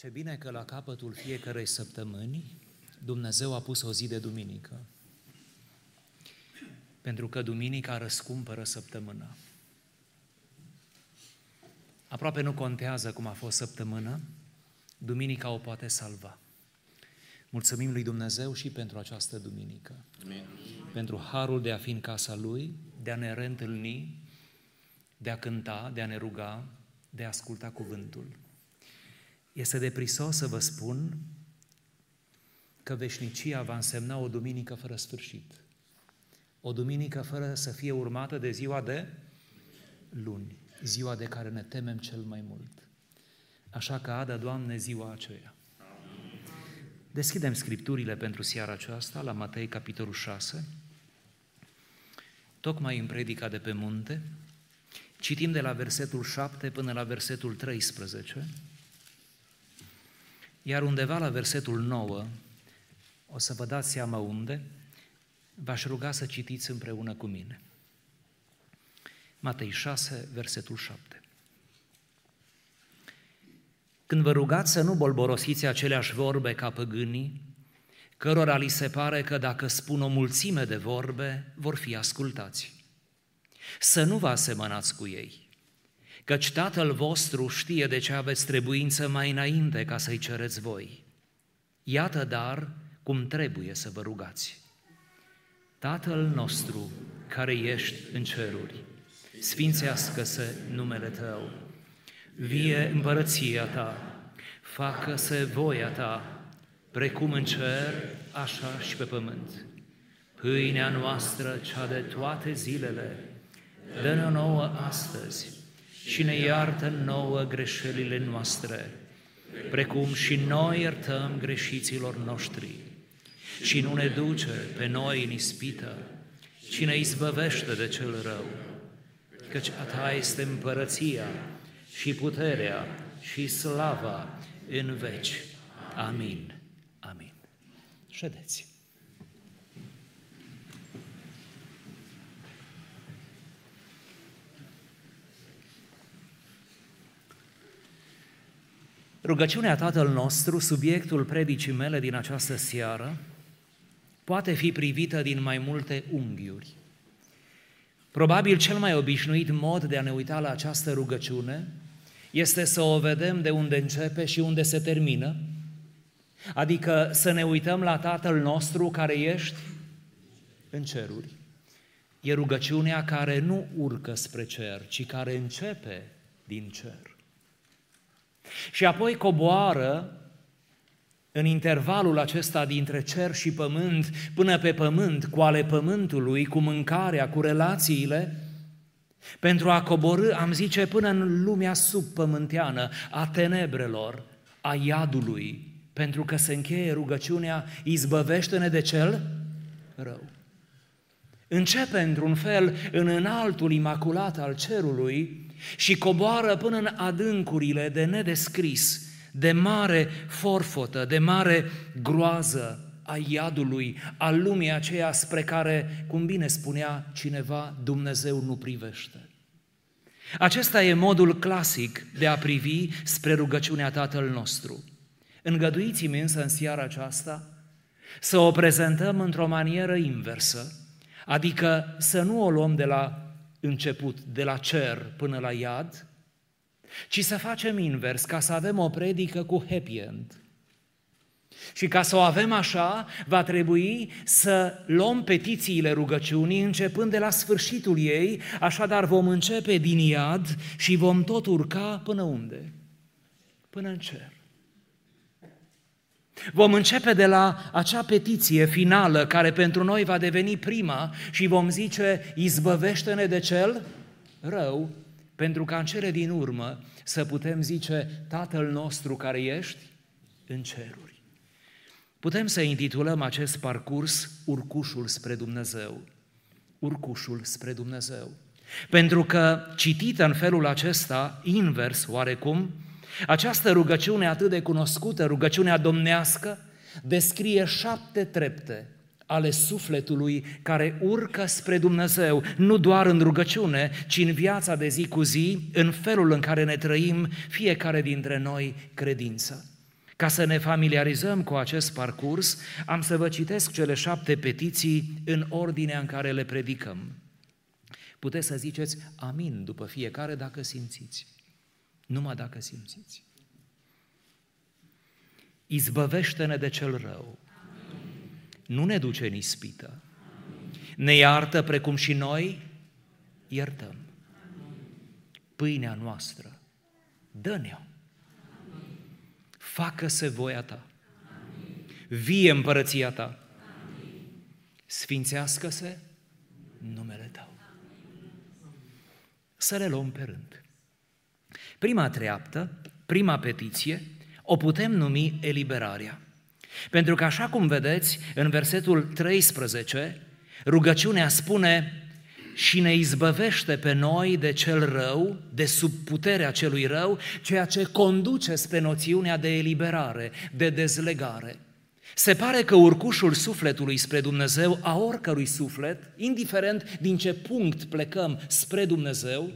Ce bine că la capătul fiecarei săptămâni Dumnezeu a pus o zi de duminică. Pentru că duminica răscumpără săptămâna. Aproape nu contează cum a fost săptămâna, duminica o poate salva. Mulțumim lui Dumnezeu și pentru această duminică. Amin. Pentru harul de a fi în casa Lui, de a ne reîntâlni, de a cânta, de a ne ruga, de a asculta cuvântul. Este deprisos să vă spun că veșnicia va însemna o duminică fără sfârșit. O duminică fără să fie urmată de ziua de luni, ziua de care ne temem cel mai mult. Așa că adă, Doamne, ziua aceea. Deschidem scripturile pentru seara aceasta la Matei, capitolul 6, tocmai în predica de pe munte, citim de la versetul 7 până la versetul 13, iar undeva la versetul 9, o să vă dați seama unde, v-aș ruga să citiți împreună cu mine. Matei 6, versetul 7. Când vă rugați să nu bolborosiți aceleași vorbe ca păgânii, cărora li se pare că dacă spun o mulțime de vorbe, vor fi ascultați. Să nu vă asemănați cu ei, căci Tatăl vostru știe de ce aveți trebuință mai înainte ca să-i cereți voi. Iată dar cum trebuie să vă rugați. Tatăl nostru care ești în ceruri, sfințească-se numele Tău, vie împărăția Ta, facă-se voia Ta, precum în cer, așa și pe pământ. Pâinea noastră, cea de toate zilele, dă-ne nouă astăzi și ne iartă nouă greșelile noastre, precum și noi iertăm greșiților noștri. Și nu ne duce pe noi în ispită, ci ne izbăvește de cel rău, căci a Ta este împărăția și puterea și slava în veci. Amin. Amin. Ședeți. Rugăciunea Tatăl nostru, subiectul predicii mele din această seară, poate fi privită din mai multe unghiuri. Probabil cel mai obișnuit mod de a ne uita la această rugăciune este să o vedem de unde începe și unde se termină, adică să ne uităm la Tatăl nostru care ești în ceruri. E rugăciunea care nu urcă spre cer, ci care începe din cer. Și apoi coboară în intervalul acesta dintre cer și pământ, până pe pământ, cu ale pământului, cu mâncarea, cu relațiile, pentru a coborâ, am zice, până în lumea subpământeană, a tenebrelor, a iadului, pentru că se încheie rugăciunea, izbăvește-ne de cel rău. Începe, într-un fel, în înaltul imaculat al cerului și coboară până în adâncurile de nedescris, de mare forfotă, de mare groază a iadului, a lumii aceea spre care, cum bine spunea cineva, Dumnezeu nu privește. Acesta e modul clasic de a privi spre rugăciunea Tatăl nostru. Îngăduiți-mi însă în seara aceasta să o prezentăm într-o manieră inversă, adică să nu o luăm de la început, de la cer până la iad, ci să facem invers, ca să avem o predică cu happy end. Și ca să o avem așa, va trebui să luăm petițiile rugăciunii începând de la sfârșitul ei, așadar vom începe din iad și vom tot urca până unde? Până în cer. Vom începe de la acea petiție finală care pentru noi va deveni prima și vom zice, izbăvește-ne de cel rău, pentru ca în cele din urmă să putem zice, Tatăl nostru care ești în ceruri. Putem să intitulăm acest parcurs Urcușul spre Dumnezeu. Urcușul spre Dumnezeu. Pentru că, citită în felul acesta, invers oarecum, această rugăciune atât de cunoscută, rugăciunea domnească, descrie șapte trepte ale sufletului care urcă spre Dumnezeu, nu doar în rugăciune, ci în viața de zi cu zi, în felul în care ne trăim fiecare dintre noi credință. Ca să ne familiarizăm cu acest parcurs, am să vă citesc cele șapte petiții în ordinea în care le predicăm. Puteți să ziceți amin după fiecare dacă simțiți. Numai dacă simțiți. Izbăvește-ne de cel rău. Nu ne duce în ispită. Ne iartă precum și noi iertăm. Pâinea noastră, dă-ne-o. Facă-se voia ta. Vie împărăția ta. Sfințească-se numele tău. Să le luăm pe rând. Prima treaptă, prima petiție, o putem numi eliberarea. Pentru că așa cum vedeți, în versetul 13, rugăciunea spune și ne izbăvește pe noi de cel rău, de sub puterea celui rău, ceea ce conduce spre noțiunea de eliberare, de dezlegare. Se pare că urcușul sufletului spre Dumnezeu, a oricărui suflet, indiferent din ce punct plecăm spre Dumnezeu,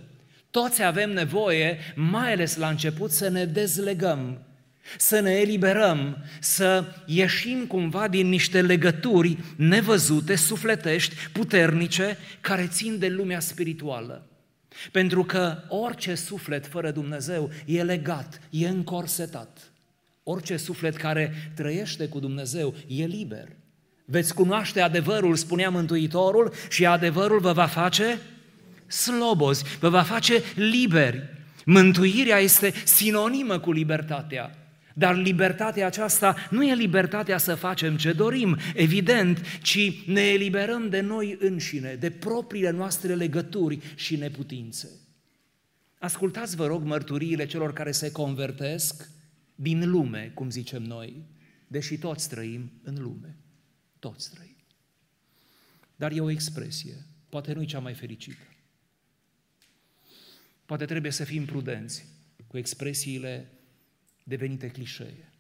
toți avem nevoie, mai ales la început, să ne dezlegăm, să ne eliberăm, să ieșim cumva din niște legături nevăzute, sufletești, puternice, care țin de lumea spirituală. Pentru că orice suflet fără Dumnezeu e legat, e încorsetat. Orice suflet care trăiește cu Dumnezeu e liber. Veți cunoaște adevărul, spunea Mântuitorul, și adevărul vă va face slobozi, vă va face liberi. Mântuirea este sinonimă cu libertatea. Dar libertatea aceasta nu e libertatea să facem ce dorim, evident, ci ne eliberăm de noi înșine, de propriile noastre legături și neputințe. Ascultați, vă rog, mărturiile celor care se convertesc din lume, cum zicem noi, deși toți trăim în lume. Toți trăim. Dar e o expresie, poate nu e cea mai fericită. Poate trebuie să fim prudenți cu expresiile devenite clișee.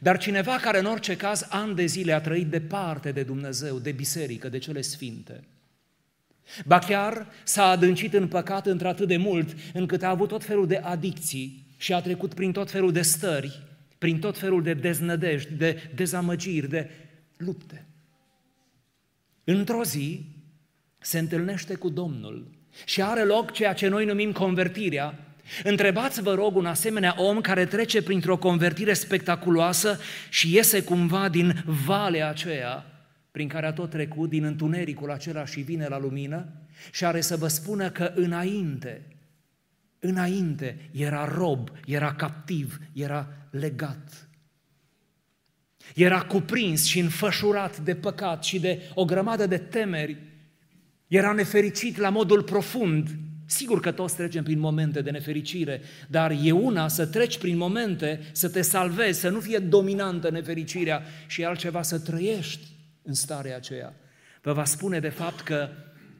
Dar cineva care în orice caz an de zile a trăit departe de Dumnezeu, de biserică, de cele sfinte, ba chiar s-a adâncit în păcat într-atât de mult încât a avut tot felul de adicții și a trecut prin tot felul de stări, prin tot felul de deznădejdi, de dezamăgiri, de lupte. Într-o zi se întâlnește cu Domnul și are loc ceea ce noi numim convertirea, Întrebați, vă rog, un asemenea om care trece printr-o convertire spectaculoasă și iese cumva din valea aceea prin care a tot trecut, din întunericul acela și vine la lumină și are să vă spună că înainte, înainte era rob, era captiv, era legat. Era cuprins și înfășurat de păcat și de o grămadă de temeri. Era nefericit la modul profund Sigur că toți trecem prin momente de nefericire, dar e una să treci prin momente, să te salvezi, să nu fie dominantă nefericirea și altceva să trăiești în starea aceea. Vă va spune de fapt că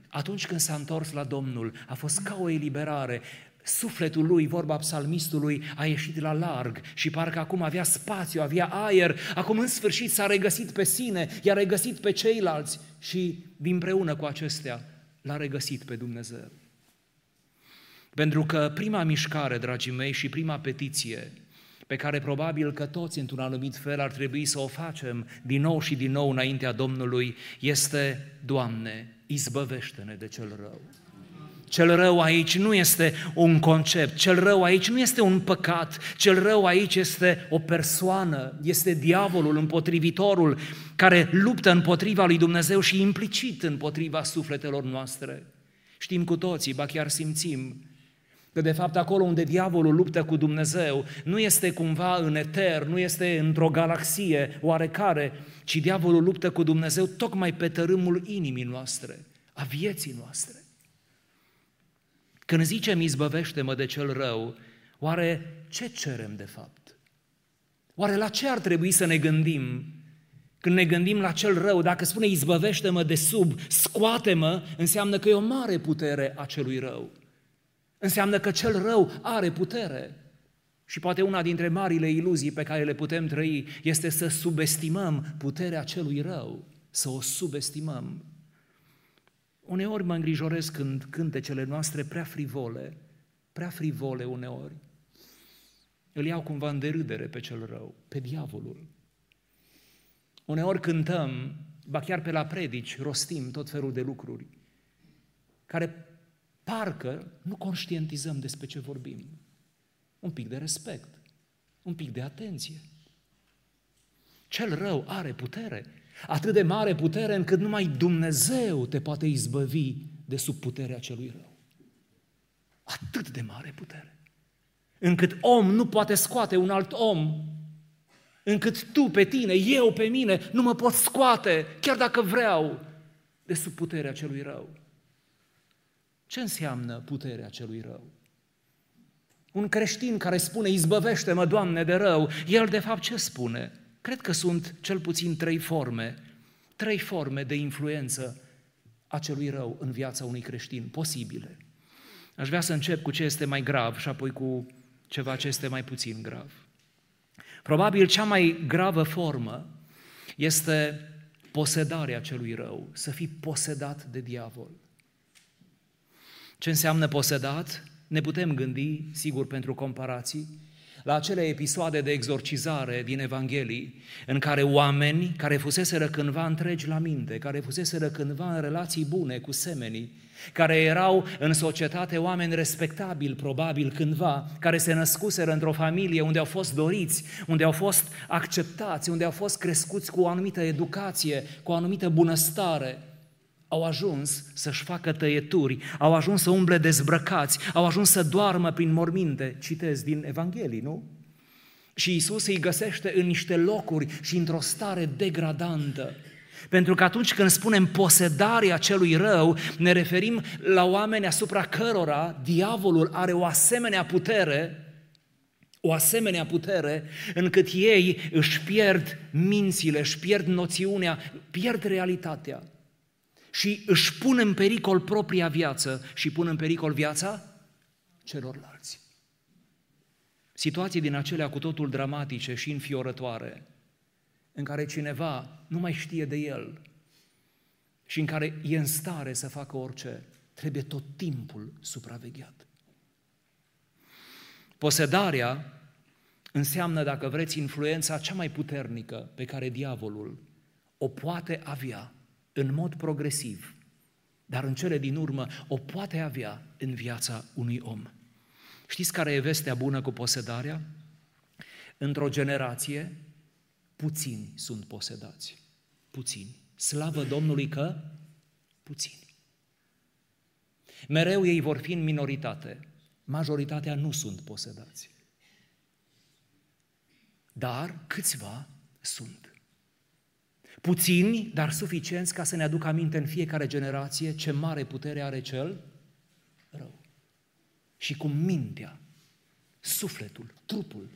atunci când s-a întors la Domnul, a fost ca o eliberare. Sufletul lui, vorba psalmistului, a ieșit la larg și parcă acum avea spațiu, avea aer, acum în sfârșit s-a regăsit pe sine, i-a regăsit pe ceilalți și, împreună cu acestea, l-a regăsit pe Dumnezeu. Pentru că prima mișcare, dragii mei, și prima petiție pe care probabil că toți, într-un anumit fel, ar trebui să o facem din nou și din nou înaintea Domnului, este, Doamne, izbăvește-ne de cel rău. Cel rău aici nu este un concept, cel rău aici nu este un păcat, cel rău aici este o persoană, este diavolul, împotrivitorul, care luptă împotriva lui Dumnezeu și implicit împotriva sufletelor noastre. Știm cu toții, ba chiar simțim, Că de fapt acolo unde diavolul luptă cu Dumnezeu nu este cumva în eter, nu este într-o galaxie oarecare, ci diavolul luptă cu Dumnezeu tocmai pe tărâmul inimii noastre, a vieții noastre. Când zicem izbăvește-mă de cel rău, oare ce cerem de fapt? Oare la ce ar trebui să ne gândim când ne gândim la cel rău? Dacă spune izbăvește-mă de sub, scoate-mă, înseamnă că e o mare putere a celui rău. Înseamnă că cel rău are putere. Și poate una dintre marile iluzii pe care le putem trăi este să subestimăm puterea celui rău, să o subestimăm. Uneori mă îngrijorez când cântecele noastre prea frivole, prea frivole uneori. îl iau cumva în derâdere pe cel rău, pe diavolul. Uneori cântăm, ba chiar pe la predici, rostim tot felul de lucruri care parcă nu conștientizăm despre ce vorbim. Un pic de respect, un pic de atenție. Cel rău are putere, atât de mare putere încât numai Dumnezeu te poate izbăvi de sub puterea celui rău. Atât de mare putere. Încât om nu poate scoate un alt om, încât tu pe tine, eu pe mine, nu mă pot scoate, chiar dacă vreau, de sub puterea celui rău. Ce înseamnă puterea celui rău? Un creștin care spune, izbăvește-mă, Doamne, de rău, el de fapt ce spune? Cred că sunt cel puțin trei forme, trei forme de influență a celui rău în viața unui creștin, posibile. Aș vrea să încep cu ce este mai grav și apoi cu ceva ce este mai puțin grav. Probabil cea mai gravă formă este posedarea celui rău, să fii posedat de diavol. Ce înseamnă posedat? Ne putem gândi, sigur, pentru comparații, la acele episoade de exorcizare din Evanghelii, în care oameni care fuseseră cândva întregi la minte, care fuseseră cândva în relații bune cu semenii, care erau în societate oameni respectabili, probabil cândva, care se născuseră într-o familie unde au fost doriți, unde au fost acceptați, unde au fost crescuți cu o anumită educație, cu o anumită bunăstare, au ajuns să-și facă tăieturi, au ajuns să umble dezbrăcați, au ajuns să doarmă prin morminte, citez din Evanghelii, nu? Și Isus îi găsește în niște locuri și într-o stare degradantă. Pentru că atunci când spunem posedarea celui rău, ne referim la oameni asupra cărora diavolul are o asemenea putere, o asemenea putere, încât ei își pierd mințile, își pierd noțiunea, pierd realitatea și își pun în pericol propria viață și pun în pericol viața celorlalți. Situații din acelea cu totul dramatice și înfiorătoare, în care cineva nu mai știe de el și în care e în stare să facă orice, trebuie tot timpul supravegheat. Posedarea înseamnă, dacă vreți, influența cea mai puternică pe care diavolul o poate avea în mod progresiv, dar în cele din urmă o poate avea în viața unui om. Știți care e vestea bună cu posedarea? Într-o generație, puțini sunt posedați. Puțini. Slavă Domnului că puțini. Mereu ei vor fi în minoritate. Majoritatea nu sunt posedați. Dar câțiva sunt. Puțini, dar suficienți ca să ne aducă aminte în fiecare generație ce mare putere are cel rău. Și cum mintea, sufletul, trupul,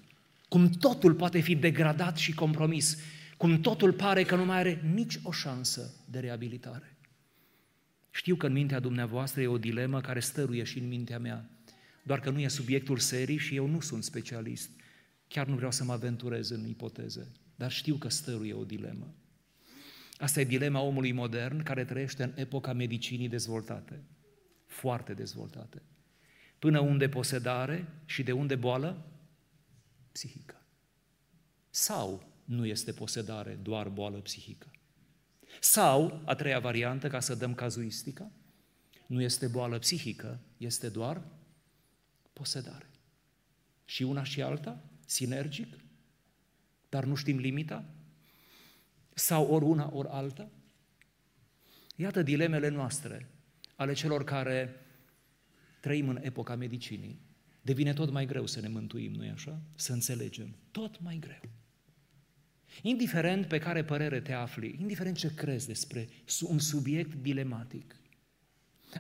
cum totul poate fi degradat și compromis, cum totul pare că nu mai are nici o șansă de reabilitare. Știu că în mintea dumneavoastră e o dilemă care stăruie și în mintea mea, doar că nu e subiectul serii și eu nu sunt specialist. Chiar nu vreau să mă aventurez în ipoteze, dar știu că stăruie o dilemă. Asta e dilema omului modern care trăiește în epoca medicinii dezvoltate, foarte dezvoltate. Până unde posedare și de unde boală? Psihică. Sau nu este posedare, doar boală psihică. Sau, a treia variantă, ca să dăm cazuistica, nu este boală psihică, este doar posedare. Și una și alta, sinergic, dar nu știm limita, sau ori una, ori alta? Iată dilemele noastre, ale celor care trăim în epoca medicinii. Devine tot mai greu să ne mântuim, nu-i așa? Să înțelegem. Tot mai greu. Indiferent pe care părere te afli, indiferent ce crezi despre un subiect dilematic,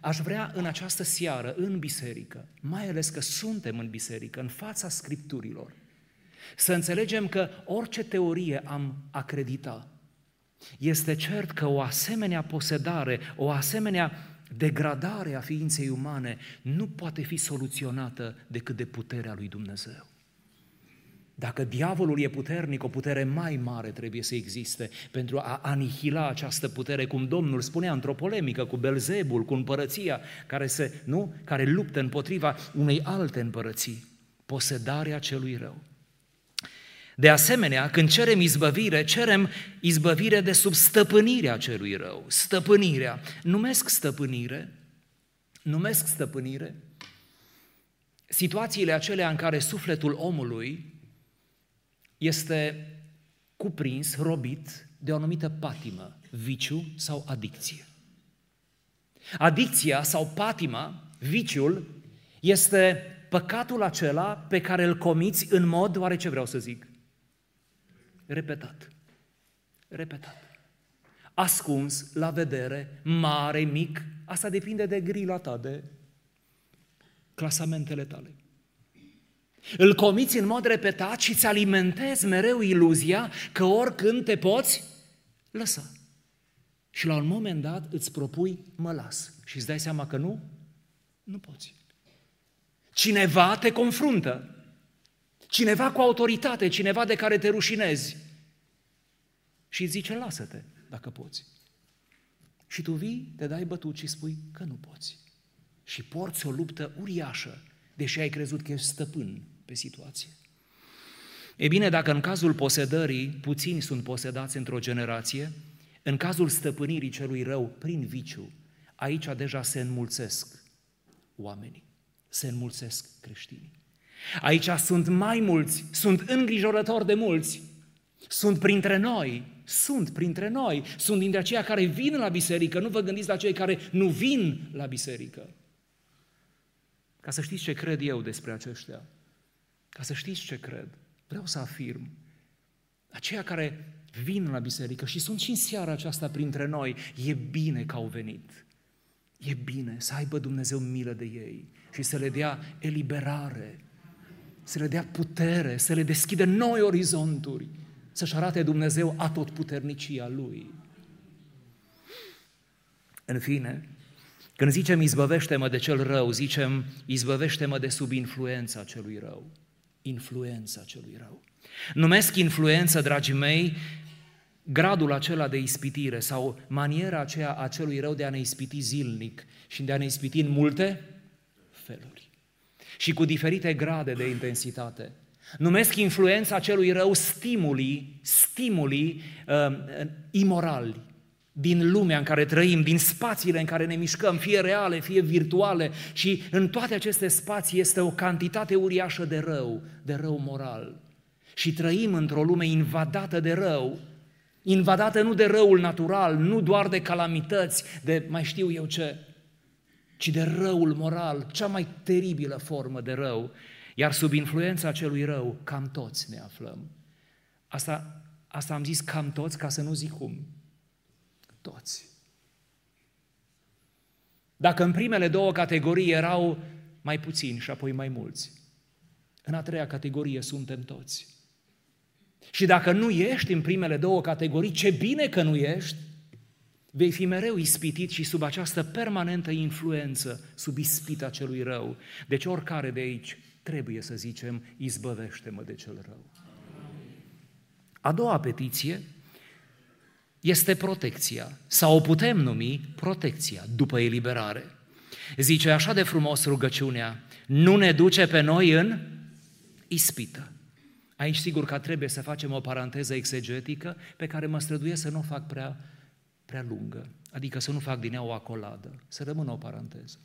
aș vrea în această seară, în biserică, mai ales că suntem în biserică, în fața Scripturilor, să înțelegem că orice teorie am acredita, este cert că o asemenea posedare, o asemenea degradare a ființei umane nu poate fi soluționată decât de puterea lui Dumnezeu. Dacă diavolul e puternic, o putere mai mare trebuie să existe pentru a anihila această putere, cum Domnul spunea într-o polemică cu Belzebul, cu împărăția care, se, nu? care luptă împotriva unei alte împărății. posedarea celui rău. De asemenea, când cerem izbăvire, cerem izbăvire de sub stăpânirea celui rău. Stăpânirea. Numesc stăpânire, numesc stăpânire situațiile acelea în care sufletul omului este cuprins, robit de o anumită patimă, viciu sau adicție. Adicția sau patima, viciul, este păcatul acela pe care îl comiți în mod, oare ce vreau să zic? Repetat. Repetat. Ascuns, la vedere, mare, mic, asta depinde de grila ta, de clasamentele tale. Îl comiți în mod repetat și îți alimentezi mereu iluzia că oricând te poți lăsa. Și la un moment dat îți propui, mă las. Și îți dai seama că nu? Nu poți. Cineva te confruntă. Cineva cu autoritate, cineva de care te rușinezi. Și îți zice, lasă-te, dacă poți. Și tu vii, te dai bătut și spui că nu poți. Și porți o luptă uriașă, deși ai crezut că ești stăpân pe situație. E bine, dacă în cazul posedării puțini sunt posedați într-o generație, în cazul stăpânirii celui rău prin viciu, aici deja se înmulțesc oamenii, se înmulțesc creștinii. Aici sunt mai mulți, sunt îngrijorători de mulți, sunt printre noi, sunt printre noi, sunt dintre aceia care vin la biserică, nu vă gândiți la cei care nu vin la biserică. Ca să știți ce cred eu despre aceștia, ca să știți ce cred, vreau să afirm, aceia care vin la biserică și sunt și în seara aceasta printre noi, e bine că au venit. E bine să aibă Dumnezeu milă de ei și să le dea eliberare, să le dea putere, să le deschidă noi orizonturi, să-și arate Dumnezeu atotputernicia Lui. În fine, când zicem izbăvește-mă de cel rău, zicem izbăvește-mă de sub influența celui rău. Influența celui rău. Numesc influență, dragii mei, gradul acela de ispitire sau maniera aceea a celui rău de a ne ispiti zilnic și de a ne ispiti în multe feluri. Și cu diferite grade de intensitate. Numesc influența celui rău stimuli, stimuli uh, imorali din lumea în care trăim, din spațiile în care ne mișcăm, fie reale, fie virtuale și în toate aceste spații este o cantitate uriașă de rău, de rău moral. Și trăim într-o lume invadată de rău, invadată nu de răul natural, nu doar de calamități, de mai știu eu ce, ci de răul moral, cea mai teribilă formă de rău. Iar sub influența acelui rău, cam toți ne aflăm. Asta, asta am zis cam toți ca să nu zic cum. Toți. Dacă în primele două categorii erau mai puțini și apoi mai mulți, în a treia categorie suntem toți. Și dacă nu ești în primele două categorii, ce bine că nu ești, vei fi mereu ispitit și sub această permanentă influență, sub ispita celui rău. Deci oricare de aici trebuie să zicem, izbăvește-mă de cel rău. A doua petiție este protecția, sau o putem numi protecția după eliberare. Zice așa de frumos rugăciunea, nu ne duce pe noi în ispită. Aici sigur că trebuie să facem o paranteză exegetică pe care mă străduiesc să nu o fac prea, prea lungă, adică să nu fac din ea o acoladă, să rămână o paranteză.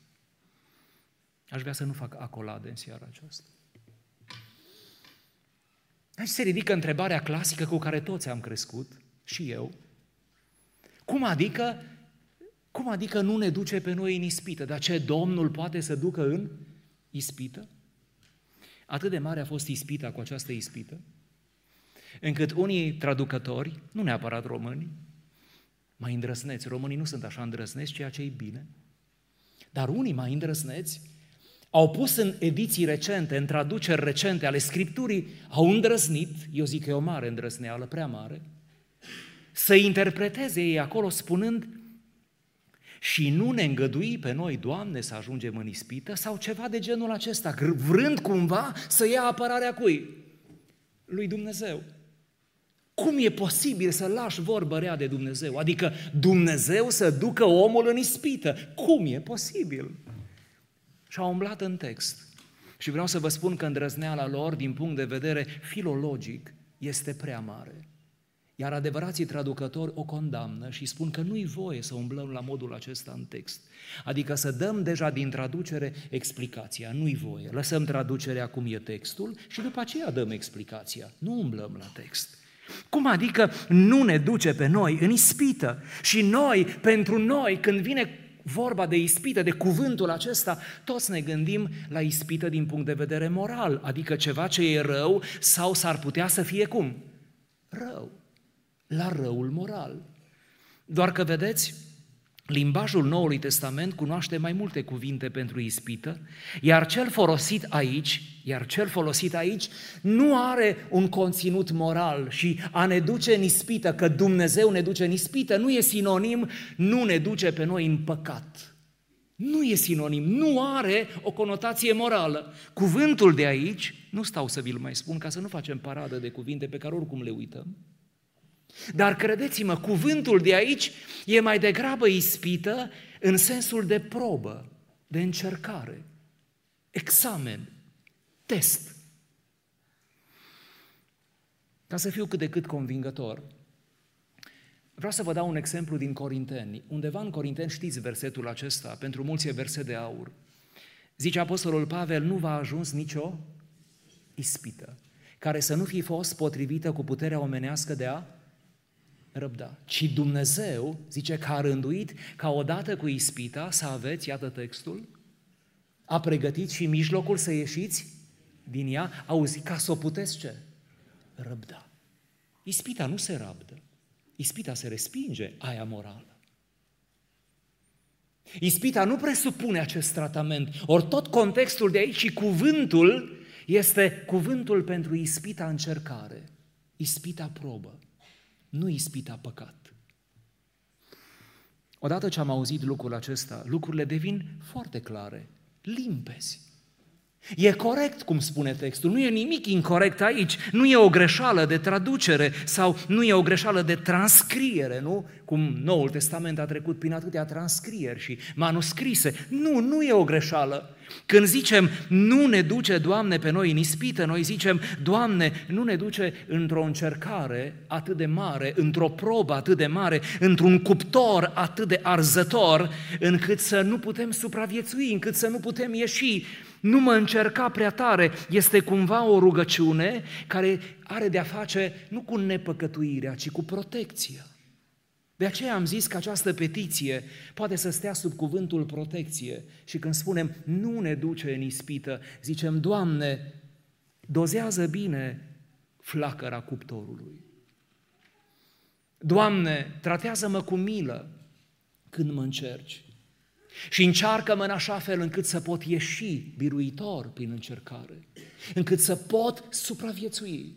Aș vrea să nu fac acolade în seara aceasta. Aici se ridică întrebarea clasică cu care toți am crescut, și eu. Cum adică, cum adică nu ne duce pe noi în ispită? Dar ce Domnul poate să ducă în ispită? Atât de mare a fost ispita cu această ispită, încât unii traducători, nu neapărat români, mai îndrăsneți, românii nu sunt așa îndrăsneți, ceea ce e bine, dar unii mai îndrăsneți au pus în ediții recente, în traduceri recente ale Scripturii, au îndrăznit, eu zic că e o mare îndrăzneală, prea mare, să interpreteze ei acolo spunând și nu ne îngădui pe noi, Doamne, să ajungem în ispită sau ceva de genul acesta, vrând cumva să ia apărarea cui? Lui Dumnezeu. Cum e posibil să lași vorbă rea de Dumnezeu? Adică Dumnezeu să ducă omul în ispită. Cum e posibil? Și au umblat în text. Și vreau să vă spun că îndrăzneala lor, din punct de vedere filologic, este prea mare. Iar adevărații traducători o condamnă și spun că nu-i voie să umblăm la modul acesta în text. Adică să dăm deja din traducere explicația, nu-i voie. Lăsăm traducerea cum e textul și după aceea dăm explicația. Nu umblăm la text. Cum adică nu ne duce pe noi în ispită? Și noi, pentru noi, când vine vorba de ispită, de cuvântul acesta, toți ne gândim la ispită din punct de vedere moral, adică ceva ce e rău sau s-ar putea să fie cum? Rău. La răul moral. Doar că vedeți, Limbajul Noului Testament cunoaște mai multe cuvinte pentru ispită, iar cel folosit aici, iar cel folosit aici nu are un conținut moral și a ne duce în ispită, că Dumnezeu ne duce în ispită, nu e sinonim, nu ne duce pe noi în păcat. Nu e sinonim, nu are o conotație morală. Cuvântul de aici, nu stau să vi-l mai spun ca să nu facem paradă de cuvinte pe care oricum le uităm, dar credeți-mă, cuvântul de aici e mai degrabă ispită în sensul de probă, de încercare, examen, test. Ca să fiu cât de cât convingător, vreau să vă dau un exemplu din Corinteni. Undeva în Corinteni știți versetul acesta, pentru mulți e verset de aur. Zice Apostolul Pavel, nu va ajuns nicio ispită, care să nu fi fost potrivită cu puterea omenească de a răbda. Ci Dumnezeu zice că a rânduit ca odată cu ispita să aveți, iată textul, a pregătit și mijlocul să ieșiți din ea, auzi, ca să o puteți ce? Răbda. Ispita nu se rabdă. Ispita se respinge, aia morală. Ispita nu presupune acest tratament, ori tot contextul de aici și cuvântul este cuvântul pentru ispita încercare, ispita probă nu ispita păcat. Odată ce am auzit lucrul acesta, lucrurile devin foarte clare, limpezi. E corect, cum spune textul, nu e nimic incorrect aici, nu e o greșeală de traducere sau nu e o greșeală de transcriere, nu? Cum Noul Testament a trecut prin atâtea transcrieri și manuscrise. Nu, nu e o greșeală. Când zicem, nu ne duce, Doamne, pe noi în ispită, noi zicem, Doamne, nu ne duce într-o încercare atât de mare, într-o probă atât de mare, într-un cuptor atât de arzător, încât să nu putem supraviețui, încât să nu putem ieși. Nu mă încerca prea tare, este cumva o rugăciune care are de-a face nu cu nepăcătuirea, ci cu protecția. De aceea am zis că această petiție poate să stea sub cuvântul protecție și când spunem nu ne duce în ispită, zicem, Doamne, dozează bine flacăra cuptorului. Doamne, tratează-mă cu milă când mă încerci și încearcă-mă în așa fel încât să pot ieși biruitor prin încercare, încât să pot supraviețui.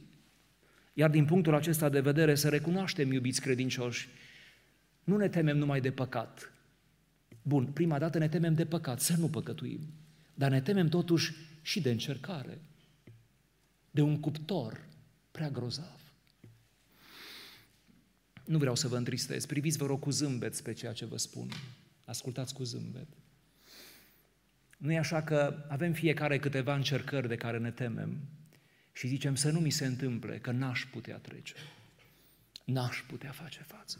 Iar din punctul acesta de vedere să recunoaștem, iubiți credincioși, nu ne temem numai de păcat. Bun, prima dată ne temem de păcat, să nu păcătuim. Dar ne temem totuși și de încercare, de un cuptor prea grozav. Nu vreau să vă întristez, priviți vă rog cu zâmbet pe ceea ce vă spun. Ascultați cu zâmbet. Nu e așa că avem fiecare câteva încercări de care ne temem și zicem să nu mi se întâmple, că n-aș putea trece. N-aș putea face față.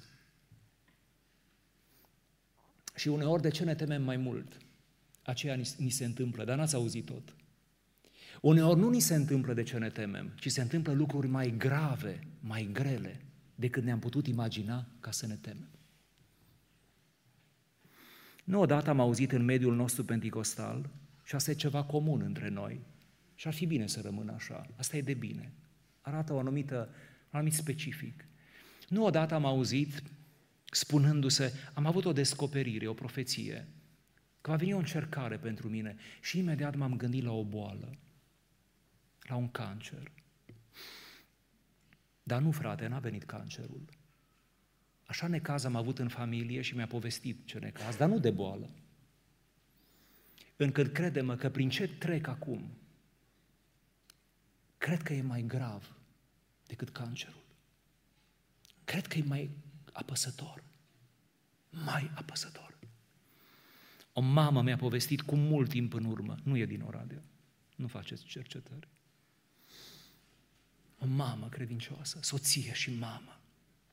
Și uneori de ce ne temem mai mult? Aceea ni, ni se întâmplă, dar n-ați auzit tot. Uneori nu ni se întâmplă de ce ne temem, ci se întâmplă lucruri mai grave, mai grele, decât ne-am putut imagina ca să ne temem. Nu odată am auzit în mediul nostru penticostal și asta e ceva comun între noi și ar fi bine să rămână așa. Asta e de bine. Arată o anumită, un anumit specific. Nu odată am auzit spunându-se, am avut o descoperire, o profeție, că va veni o încercare pentru mine și imediat m-am gândit la o boală, la un cancer. Dar nu, frate, n-a venit cancerul. Așa necaz am avut în familie și mi-a povestit ce necaz, dar nu de boală. Încât crede-mă că prin ce trec acum, cred că e mai grav decât cancerul. Cred că e mai apăsător. Mai apăsător. O mamă mi-a povestit cu mult timp în urmă, nu e din Oradea, Nu faceți cercetări. O mamă credincioasă, soție și mamă,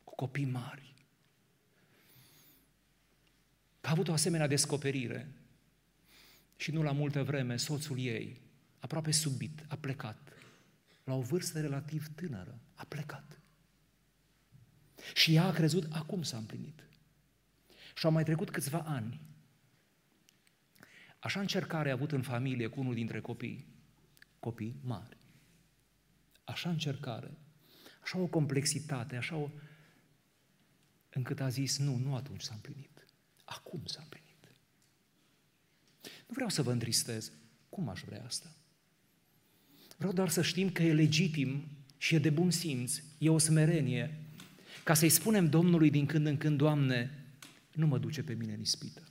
cu copii mari. A avut o asemenea descoperire și nu la multă vreme soțul ei, aproape subit, a plecat. La o vârstă relativ tânără, a plecat. Și ea a crezut, acum s-a împlinit. Și au mai trecut câțiva ani. Așa încercare a avut în familie cu unul dintre copii, copii mari. Așa încercare, așa o complexitate, așa o... încât a zis, nu, nu atunci s-a împlinit. Acum s-a împlinit. Nu vreau să vă întristez. Cum aș vrea asta? Vreau doar să știm că e legitim și e de bun simț, e o smerenie, ca să-i spunem Domnului din când în când, Doamne, nu mă duce pe mine în ispită.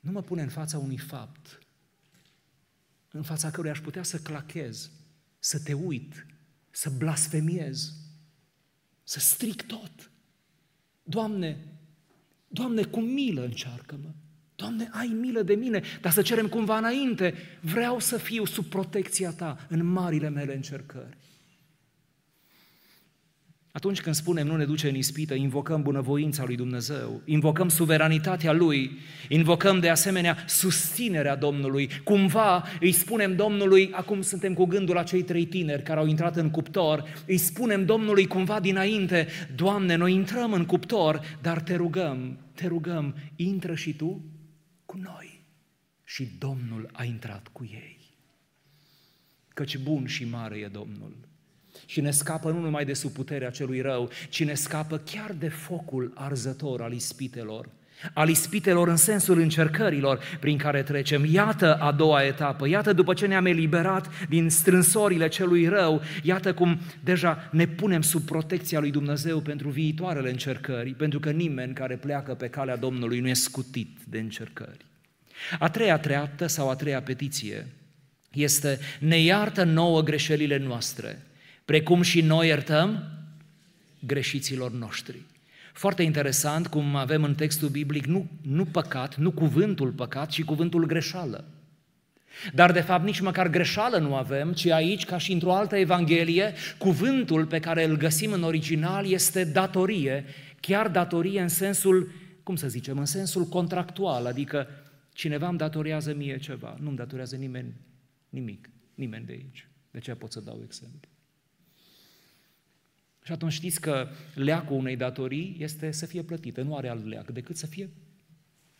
Nu mă pune în fața unui fapt, în fața căruia aș putea să clachez, să te uit, să blasfemiez, să stric tot. Doamne, Doamne, cu milă încearcă-mă. Doamne, ai milă de mine, dar să cerem cumva înainte. Vreau să fiu sub protecția Ta în marile mele încercări. Atunci când spunem nu ne duce în ispită, invocăm bunăvoința lui Dumnezeu, invocăm suveranitatea Lui, invocăm de asemenea susținerea Domnului. Cumva îi spunem Domnului, acum suntem cu gândul la cei trei tineri care au intrat în cuptor, îi spunem Domnului cumva dinainte, Doamne, noi intrăm în cuptor, dar te rugăm, te rugăm, intră și Tu cu noi. Și Domnul a intrat cu ei. Căci bun și mare e Domnul și ne scapă nu numai de sub puterea celui rău, ci ne scapă chiar de focul arzător al ispitelor, al ispitelor în sensul încercărilor prin care trecem. Iată a doua etapă, iată după ce ne-am eliberat din strânsorile celui rău, iată cum deja ne punem sub protecția lui Dumnezeu pentru viitoarele încercări, pentru că nimeni care pleacă pe calea Domnului nu e scutit de încercări. A treia treaptă sau a treia petiție este ne iartă nouă greșelile noastre, precum și noi iertăm greșiților noștri. Foarte interesant cum avem în textul biblic nu, nu păcat, nu cuvântul păcat, ci cuvântul greșeală. Dar de fapt nici măcar greșeală nu avem, ci aici, ca și într-o altă evanghelie, cuvântul pe care îl găsim în original este datorie, chiar datorie în sensul, cum să zicem, în sensul contractual, adică cineva îmi datorează mie ceva, nu îmi datorează nimeni nimic, nimeni de aici. De ce pot să dau exemplu? Și atunci știți că leacul unei datorii este să fie plătită, nu are alt leac decât să fie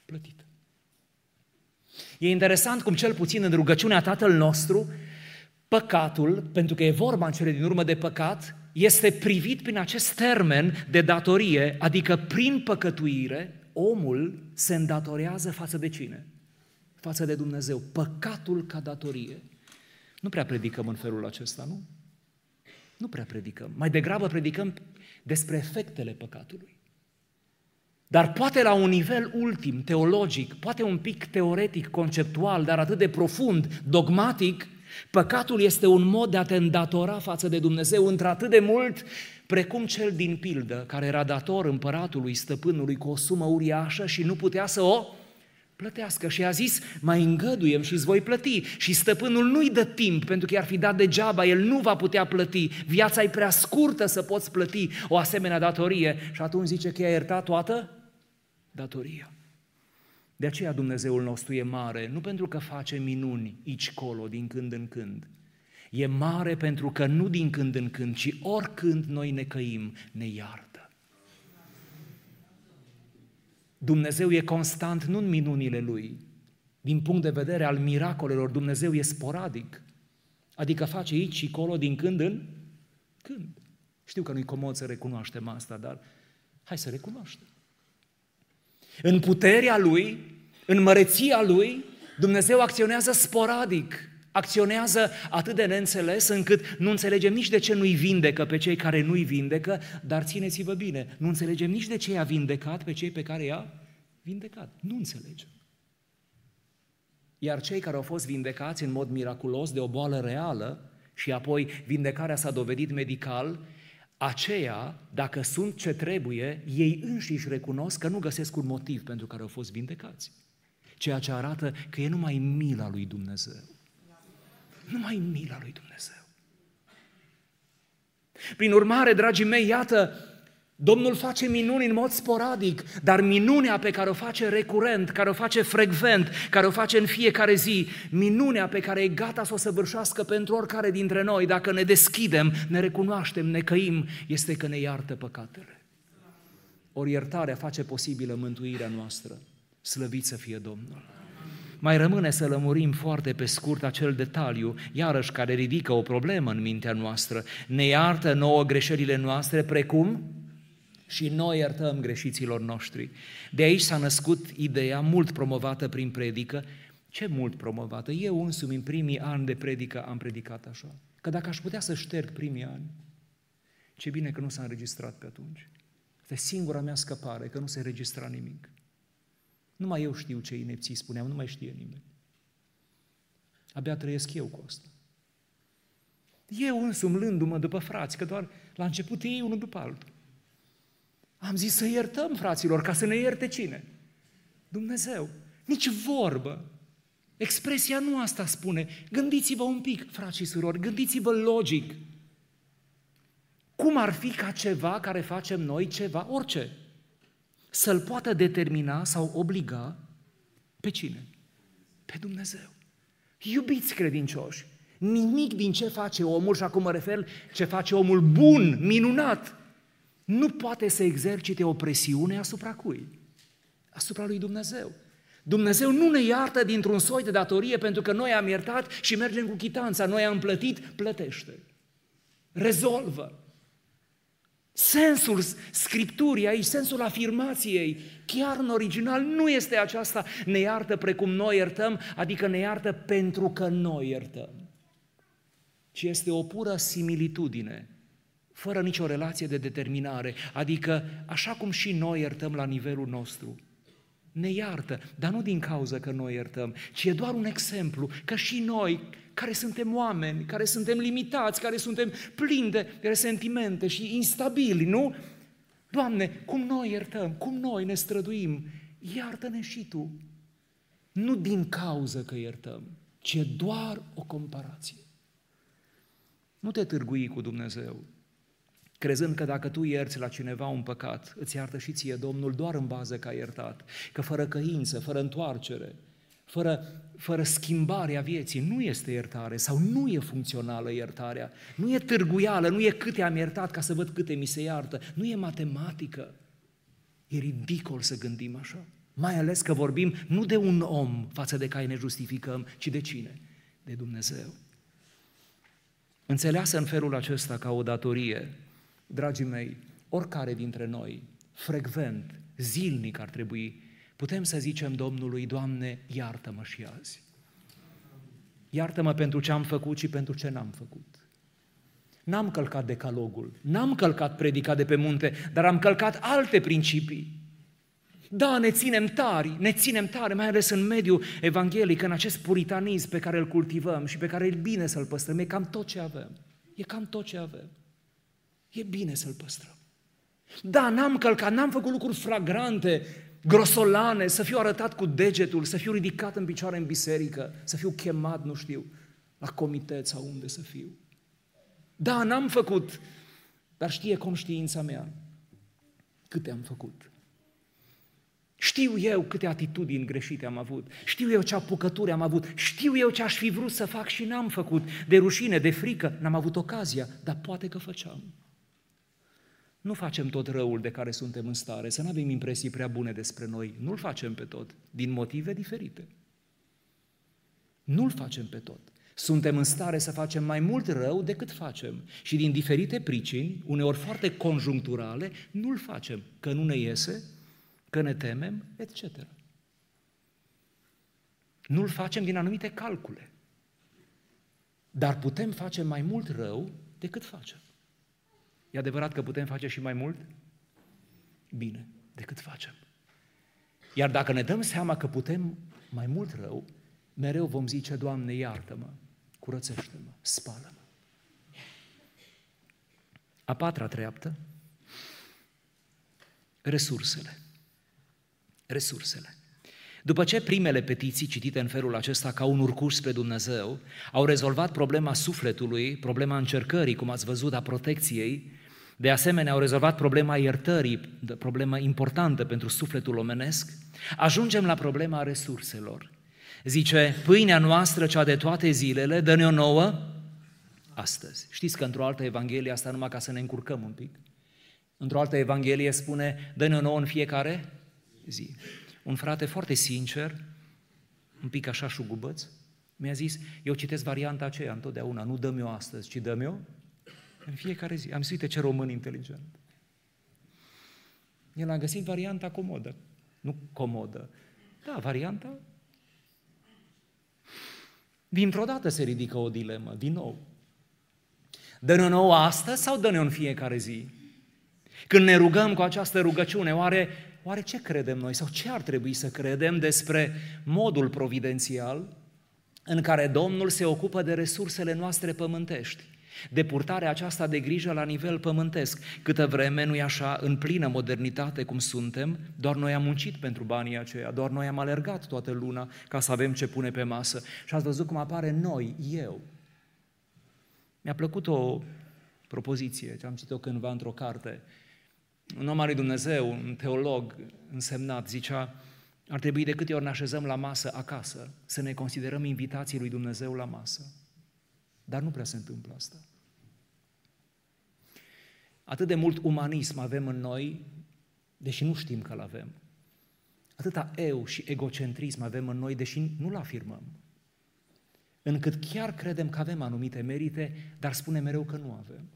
plătită. E interesant cum cel puțin în rugăciunea Tatăl nostru, păcatul, pentru că e vorba în cele din urmă de păcat, este privit prin acest termen de datorie, adică prin păcătuire, omul se îndatorează față de cine? Față de Dumnezeu. Păcatul ca datorie. Nu prea predicăm în felul acesta, nu? Nu prea predicăm. Mai degrabă predicăm despre efectele păcatului. Dar poate la un nivel ultim, teologic, poate un pic teoretic, conceptual, dar atât de profund, dogmatic, păcatul este un mod de a te îndatora față de Dumnezeu într-atât de mult precum cel din pildă, care era dator împăratului, stăpânului, cu o sumă uriașă și nu putea să o plătească și a zis, mai îngăduiem și îți voi plăti. Și stăpânul nu-i dă timp, pentru că i-ar fi dat degeaba, el nu va putea plăti. Viața e prea scurtă să poți plăti o asemenea datorie. Și atunci zice că i-a iertat toată datoria. De aceea Dumnezeul nostru e mare, nu pentru că face minuni aici colo din când în când. E mare pentru că nu din când în când, ci oricând noi ne căim, ne iartă. Dumnezeu e constant nu în minunile Lui. Din punct de vedere al miracolelor, Dumnezeu e sporadic. Adică face aici și acolo din când în când. Știu că nu-i comod să recunoaștem asta, dar hai să recunoaștem. În puterea Lui, în măreția Lui, Dumnezeu acționează sporadic, acționează atât de neînțeles încât nu înțelegem nici de ce nu-i vindecă pe cei care nu-i vindecă, dar țineți-vă bine, nu înțelegem nici de ce i-a vindecat pe cei pe care i-a vindecat. Nu înțelegem. Iar cei care au fost vindecați în mod miraculos de o boală reală și apoi vindecarea s-a dovedit medical, aceia, dacă sunt ce trebuie, ei înșiși recunosc că nu găsesc un motiv pentru care au fost vindecați. Ceea ce arată că e numai mila lui Dumnezeu. Numai mila lui Dumnezeu. Prin urmare, dragii mei, iată, Domnul face minuni în mod sporadic, dar minunea pe care o face recurent, care o face frecvent, care o face în fiecare zi, minunea pe care e gata să o săvârșească pentru oricare dintre noi, dacă ne deschidem, ne recunoaștem, ne căim, este că ne iartă păcatele. Ori iertarea face posibilă mântuirea noastră. Slăvit să fie Domnul! Mai rămâne să lămurim foarte pe scurt acel detaliu, iarăși care ridică o problemă în mintea noastră. Ne iartă nouă greșelile noastre, precum și noi iertăm greșiților noștri. De aici s-a născut ideea mult promovată prin predică. Ce mult promovată? Eu însumi în primii ani de predică am predicat așa. Că dacă aș putea să șterg primii ani, ce bine că nu s-a înregistrat pe atunci. Este singura mea scăpare, că nu se registra nimic. Numai eu știu ce inepții spuneam, nu mai știe nimeni. Abia trăiesc eu cu asta. Eu însumi lându-mă după frați, că doar la început ei unul după altul. Am zis să iertăm fraților, ca să ne ierte cine? Dumnezeu. Nici vorbă. Expresia nu asta spune. Gândiți-vă un pic, frați și surori, gândiți-vă logic. Cum ar fi ca ceva care facem noi, ceva, orice, să-l poată determina sau obliga pe cine? Pe Dumnezeu. Iubiți credincioși, nimic din ce face omul, și acum mă refer ce face omul bun, minunat, nu poate să exercite o presiune asupra cui? Asupra lui Dumnezeu. Dumnezeu nu ne iartă dintr-un soi de datorie pentru că noi am iertat și mergem cu chitanța, noi am plătit, plătește. Rezolvă. Sensul Scripturii aici, sensul afirmației, chiar în original, nu este aceasta, ne iartă precum noi iertăm, adică ne iartă pentru că noi iertăm, ci este o pură similitudine, fără nicio relație de determinare, adică așa cum și noi iertăm la nivelul nostru. Ne iartă, dar nu din cauza că noi iertăm, ci e doar un exemplu că și noi, care suntem oameni, care suntem limitați, care suntem plini de resentimente și instabili, nu? Doamne, cum noi iertăm, cum noi ne străduim, iartă-ne și Tu. Nu din cauză că iertăm, ci e doar o comparație. Nu te târgui cu Dumnezeu, crezând că dacă tu ierți la cineva un păcat, îți iartă și ție Domnul doar în bază că a iertat, că fără căință, fără întoarcere, fără, fără schimbarea vieții, nu este iertare sau nu e funcțională iertarea, nu e târguială, nu e câte am iertat ca să văd câte mi se iartă, nu e matematică. E ridicol să gândim așa. Mai ales că vorbim nu de un om față de care ne justificăm, ci de cine? De Dumnezeu. Înțeleasă în felul acesta ca o datorie, dragii mei, oricare dintre noi, frecvent, zilnic ar trebui putem să zicem Domnului, Doamne, iartă-mă și azi. Iartă-mă pentru ce am făcut și pentru ce n-am făcut. N-am călcat decalogul, n-am călcat predica de pe munte, dar am călcat alte principii. Da, ne ținem tari, ne ținem tare, mai ales în mediul evanghelic, în acest puritanism pe care îl cultivăm și pe care e bine să-l păstrăm. E cam tot ce avem. E cam tot ce avem. E bine să-l păstrăm. Da, n-am călcat, n-am făcut lucruri flagrante, grosolane, să fiu arătat cu degetul, să fiu ridicat în picioare în biserică, să fiu chemat, nu știu, la comitet sau unde să fiu. Da, n-am făcut, dar știe conștiința mea câte am făcut. Știu eu câte atitudini greșite am avut, știu eu ce apucături am avut, știu eu ce aș fi vrut să fac și n-am făcut, de rușine, de frică, n-am avut ocazia, dar poate că făceam. Nu facem tot răul de care suntem în stare, să nu avem impresii prea bune despre noi. Nu-l facem pe tot, din motive diferite. Nu-l facem pe tot. Suntem în stare să facem mai mult rău decât facem. Și din diferite pricini, uneori foarte conjuncturale, nu-l facem. Că nu ne iese, că ne temem, etc. Nu-l facem din anumite calcule. Dar putem face mai mult rău decât facem. E adevărat că putem face și mai mult? Bine decât facem. Iar dacă ne dăm seama că putem mai mult rău, mereu vom zice, Doamne, iartă-mă, curățește-mă, spală-mă. A patra treaptă, resursele. Resursele. După ce primele petiții citite în felul acesta ca un urcuș spre Dumnezeu au rezolvat problema sufletului, problema încercării, cum ați văzut, a protecției, de asemenea au rezolvat problema iertării, problema importantă pentru sufletul omenesc, ajungem la problema resurselor. Zice, pâinea noastră, cea de toate zilele, dă-ne o nouă astăzi. Știți că într-o altă evanghelie, asta numai ca să ne încurcăm un pic, într-o altă evanghelie spune, dă-ne o nouă în fiecare zi. Un frate foarte sincer, un pic așa șugubăț, mi-a zis, eu citesc varianta aceea întotdeauna, nu dăm eu astăzi, ci dăm eu în fiecare zi. Am zis, uite ce român inteligent. El a găsit varianta comodă. Nu comodă. Da, varianta. Dintr-o dată se ridică o dilemă, din nou. Dă-ne nouă astăzi sau dă-ne în fiecare zi? Când ne rugăm cu această rugăciune, oare, oare ce credem noi sau ce ar trebui să credem despre modul providențial în care Domnul se ocupă de resursele noastre pământești? De purtarea aceasta de grijă la nivel pământesc. Câtă vreme nu e așa, în plină modernitate cum suntem, doar noi am muncit pentru banii aceia, doar noi am alergat toată luna ca să avem ce pune pe masă. Și ați văzut cum apare noi, eu. Mi-a plăcut o propoziție, ce am citit-o cândva într-o carte. Un om al lui Dumnezeu, un teolog însemnat, zicea, ar trebui de câte ori ne așezăm la masă acasă, să ne considerăm invitații lui Dumnezeu la masă. Dar nu prea se întâmplă asta. Atât de mult umanism avem în noi, deși nu știm că-l avem. Atâta eu și egocentrism avem în noi, deși nu-l afirmăm. Încât chiar credem că avem anumite merite, dar spunem mereu că nu avem.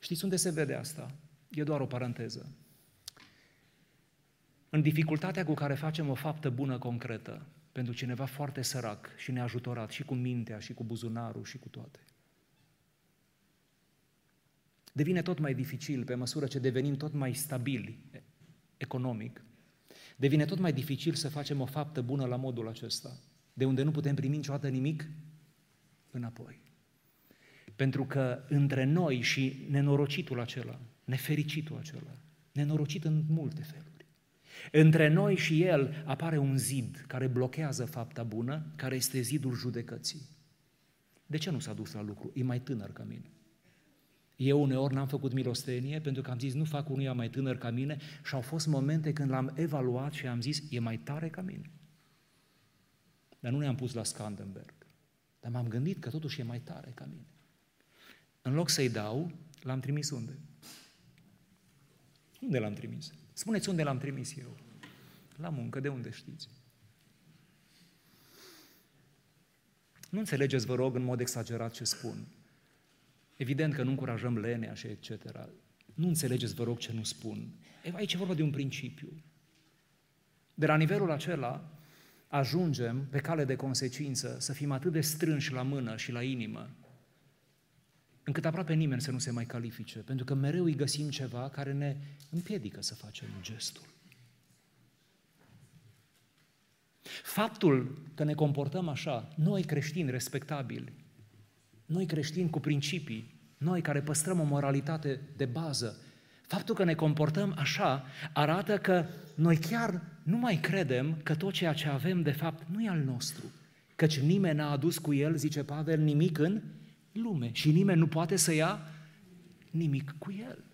Știți unde se vede asta? E doar o paranteză. În dificultatea cu care facem o faptă bună concretă pentru cineva foarte sărac și neajutorat și cu mintea și cu buzunarul și cu toate devine tot mai dificil pe măsură ce devenim tot mai stabili economic, devine tot mai dificil să facem o faptă bună la modul acesta, de unde nu putem primi niciodată nimic înapoi. Pentru că între noi și nenorocitul acela, nefericitul acela, nenorocit în multe feluri, între noi și el apare un zid care blochează fapta bună, care este zidul judecății. De ce nu s-a dus la lucru? E mai tânăr ca mine. Eu uneori n-am făcut milostenie pentru că am zis nu fac unuia mai tânăr ca mine și au fost momente când l-am evaluat și am zis e mai tare ca mine. Dar nu ne-am pus la Scandenberg. Dar m-am gândit că totuși e mai tare ca mine. În loc să-i dau, l-am trimis unde? Unde l-am trimis? Spuneți unde l-am trimis eu. La muncă, de unde știți? Nu înțelegeți, vă rog, în mod exagerat ce spun. Evident că nu încurajăm lenea și etc. Nu înțelegeți, vă rog, ce nu spun. Aici e vorba de un principiu. De la nivelul acela ajungem pe cale de consecință să fim atât de strânși la mână și la inimă, încât aproape nimeni să nu se mai califice, pentru că mereu îi găsim ceva care ne împiedică să facem gestul. Faptul că ne comportăm așa, noi creștini respectabili, noi creștini cu principii, noi care păstrăm o moralitate de bază, faptul că ne comportăm așa arată că noi chiar nu mai credem că tot ceea ce avem de fapt nu e al nostru, căci nimeni n-a adus cu el, zice Pavel, nimic în lume și nimeni nu poate să ia nimic cu el.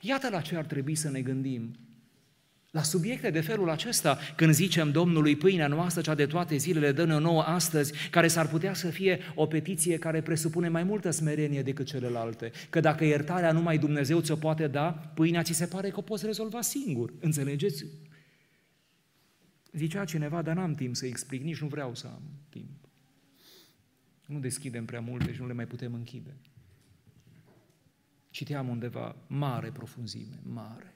Iată la ce ar trebui să ne gândim la subiecte de felul acesta, când zicem Domnului, pâinea noastră, cea de toate zilele, dă-ne o nouă astăzi, care s-ar putea să fie o petiție care presupune mai multă smerenie decât celelalte. Că dacă iertarea numai Dumnezeu ți-o poate da, pâinea ți se pare că o poți rezolva singur. Înțelegeți? Zicea cineva, dar n-am timp să explic, nici nu vreau să am timp. Nu deschidem prea multe și nu le mai putem închide. Citeam undeva mare profunzime, mare.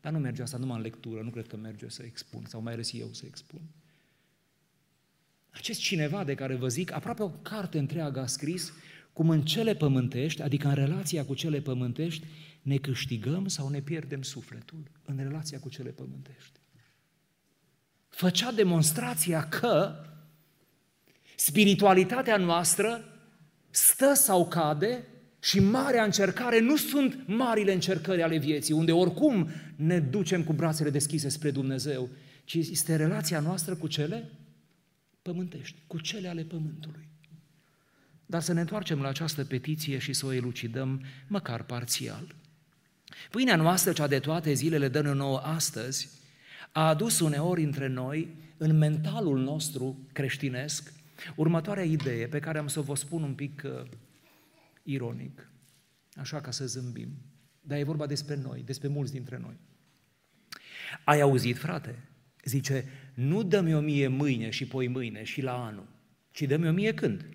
Dar nu merge asta numai în lectură, nu cred că merge să expun, sau mai ales eu să expun. Acest cineva de care vă zic, aproape o carte întreagă a scris cum în cele pământești, adică în relația cu cele pământești, ne câștigăm sau ne pierdem sufletul în relația cu cele pământești. Făcea demonstrația că spiritualitatea noastră stă sau cade și marea încercare nu sunt marile încercări ale vieții, unde oricum ne ducem cu brațele deschise spre Dumnezeu, ci este relația noastră cu cele pământești, cu cele ale pământului. Dar să ne întoarcem la această petiție și să o elucidăm măcar parțial. Pâinea noastră, cea de toate zilele, dă nouă astăzi, a adus uneori între noi, în mentalul nostru creștinesc, următoarea idee pe care am să vă spun un pic uh, ironic, așa ca să zâmbim. Dar e vorba despre noi, despre mulți dintre noi. Ai auzit, frate? Zice, nu dă-mi o mie mâine și poi mâine și la anul, ci dă-mi o mie când?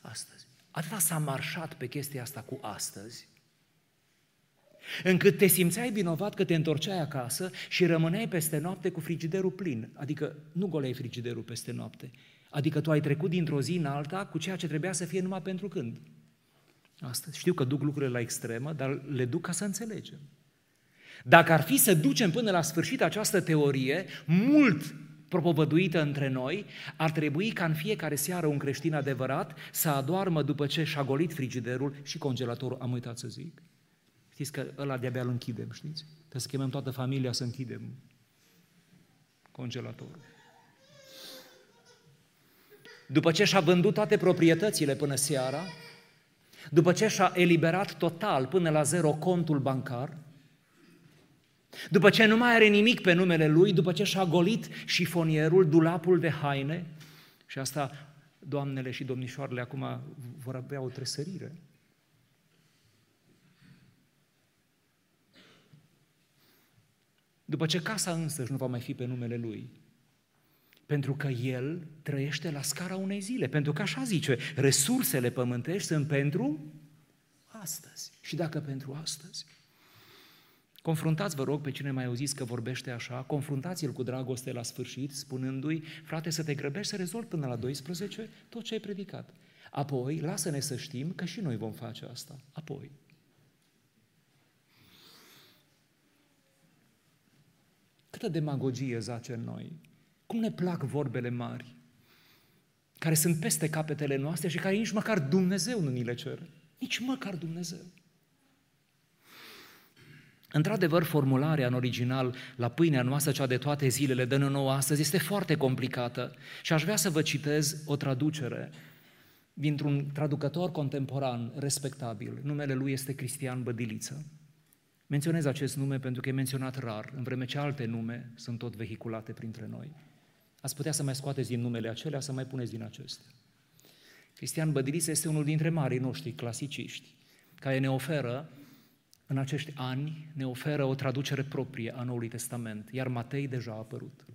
Astăzi. Atâta s-a marșat pe chestia asta cu astăzi, încât te simțeai vinovat că te întorceai acasă și rămâneai peste noapte cu frigiderul plin. Adică nu goleai frigiderul peste noapte. Adică tu ai trecut dintr-o zi în alta cu ceea ce trebuia să fie numai pentru când. Astăzi. Știu că duc lucrurile la extremă, dar le duc ca să înțelegem. Dacă ar fi să ducem până la sfârșit această teorie, mult propovăduită între noi, ar trebui ca în fiecare seară un creștin adevărat să adoarmă după ce și-a golit frigiderul și congelatorul, am uitat să zic. Știți că ăla de-abia îl închidem, știți? Trebuie să chemăm toată familia să închidem congelatorul. După ce și-a vândut toate proprietățile până seara, după ce și-a eliberat total până la zero contul bancar, după ce nu mai are nimic pe numele lui, după ce și-a golit șifonierul, dulapul de haine, și asta doamnele și domnișoarele acum vor avea o tresărire. După ce casa însăși nu va mai fi pe numele lui, pentru că el trăiește la scara unei zile, pentru că așa zice, resursele pământești sunt pentru astăzi. Și dacă pentru astăzi, Confruntați, vă rog, pe cine mai auziți că vorbește așa, confruntați-l cu dragoste la sfârșit, spunându-i, frate, să te grăbești să rezolvi până la 12 tot ce ai predicat. Apoi, lasă-ne să știm că și noi vom face asta. Apoi. Câtă demagogie zace în noi. Cum ne plac vorbele mari, care sunt peste capetele noastre și care nici măcar Dumnezeu nu ni le cere. Nici măcar Dumnezeu. Într-adevăr, formularea în original la pâinea noastră, cea de toate zilele, dă nouă astăzi, este foarte complicată și aș vrea să vă citez o traducere dintr-un traducător contemporan respectabil. Numele lui este Cristian Bădiliță. Menționez acest nume pentru că e menționat rar, în vreme ce alte nume sunt tot vehiculate printre noi. Ați putea să mai scoateți din numele acelea, să mai puneți din acestea. Cristian Bădiliță este unul dintre marii noștri clasiciști, care ne oferă în acești ani ne oferă o traducere proprie a Noului Testament, iar Matei deja a apărut.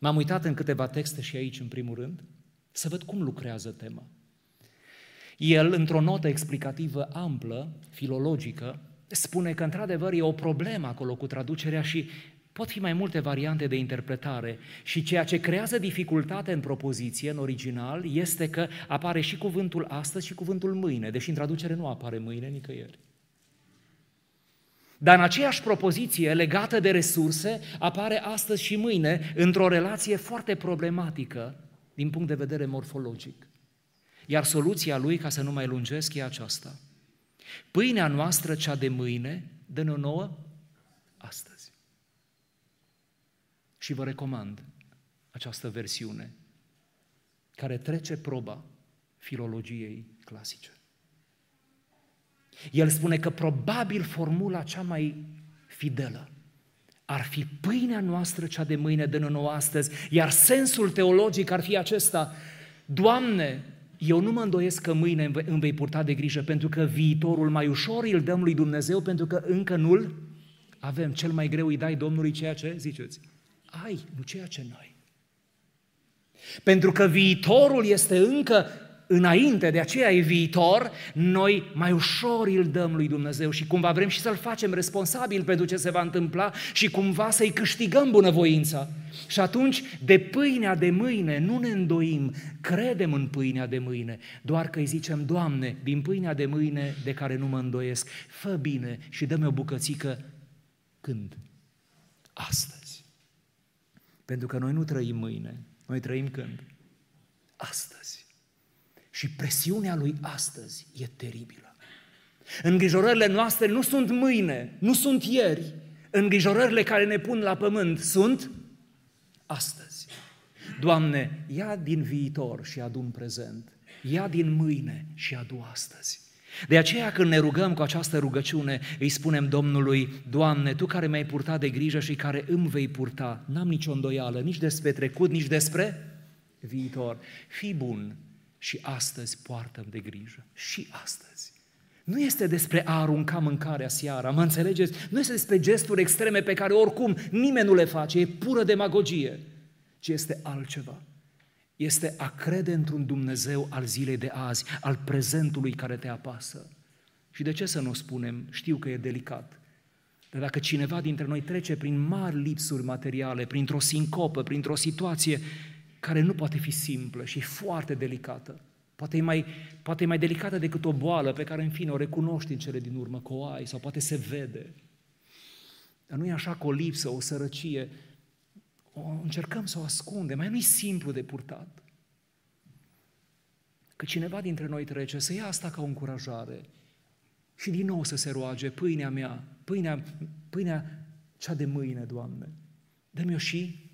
M-am uitat în câteva texte și aici, în primul rând, să văd cum lucrează tema. El, într-o notă explicativă amplă, filologică, spune că, într-adevăr, e o problemă acolo cu traducerea și pot fi mai multe variante de interpretare și ceea ce creează dificultate în propoziție, în original, este că apare și cuvântul astăzi și cuvântul mâine, deși în traducere nu apare mâine nicăieri. Dar în aceeași propoziție legată de resurse apare astăzi și mâine într-o relație foarte problematică din punct de vedere morfologic. Iar soluția lui, ca să nu mai lungesc, e aceasta. Pâinea noastră, cea de mâine, dă-ne nouă astăzi. Și vă recomand această versiune care trece proba filologiei clasice. El spune că probabil formula cea mai fidelă ar fi pâinea noastră cea de mâine de nouă astăzi, iar sensul teologic ar fi acesta, Doamne, eu nu mă îndoiesc că mâine îmi vei purta de grijă, pentru că viitorul mai ușor îl dăm lui Dumnezeu, pentru că încă nu-l avem. Cel mai greu îi dai Domnului ceea ce, ziceți, ai, nu ceea ce n-ai. Pentru că viitorul este încă înainte, de aceea e viitor, noi mai ușor îl dăm lui Dumnezeu și cumva vrem și să-L facem responsabil pentru ce se va întâmpla și cumva să-i câștigăm bunăvoința. Și atunci, de pâinea de mâine, nu ne îndoim, credem în pâinea de mâine, doar că îi zicem, Doamne, din pâinea de mâine de care nu mă îndoiesc, fă bine și dă-mi o bucățică când? Astăzi. Pentru că noi nu trăim mâine, noi trăim când? Astăzi. Și presiunea lui astăzi e teribilă. Îngrijorările noastre nu sunt mâine, nu sunt ieri. Îngrijorările care ne pun la pământ sunt astăzi. Doamne, ia din viitor și adu în prezent. Ia din mâine și adu astăzi. De aceea când ne rugăm cu această rugăciune, îi spunem Domnului, Doamne, Tu care mi-ai purtat de grijă și care îmi vei purta, n-am nicio îndoială, nici despre trecut, nici despre viitor. Fii bun și astăzi poartă de grijă. Și astăzi. Nu este despre a arunca mâncarea seara, mă înțelegeți? Nu este despre gesturi extreme pe care oricum nimeni nu le face, e pură demagogie, ci este altceva. Este a crede într-un Dumnezeu al zilei de azi, al prezentului care te apasă. Și de ce să nu spunem? Știu că e delicat. Dar dacă cineva dintre noi trece prin mari lipsuri materiale, printr-o sincopă, printr-o situație care nu poate fi simplă și foarte delicată, Poate e, mai, poate e mai delicată decât o boală pe care, în fine, o recunoști în cele din urmă că o ai sau poate se vede. Dar nu e așa cu o lipsă, o sărăcie. O încercăm să o ascundem, mai nu-i simplu de purtat. Că cineva dintre noi trece să ia asta ca o încurajare și din nou să se roage, pâinea mea, pâinea, pâinea cea de mâine, Doamne, dă-mi-o și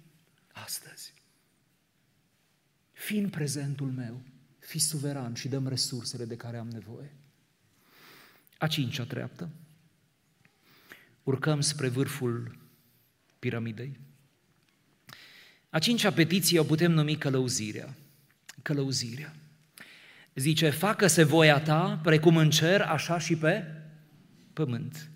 astăzi. Fii în prezentul meu fi suveran și dăm resursele de care am nevoie. A cincea treaptă. Urcăm spre vârful piramidei. A cincea petiție o putem numi călăuzirea. Călăuzirea. Zice, facă-se voia ta, precum în cer, așa și pe pământ.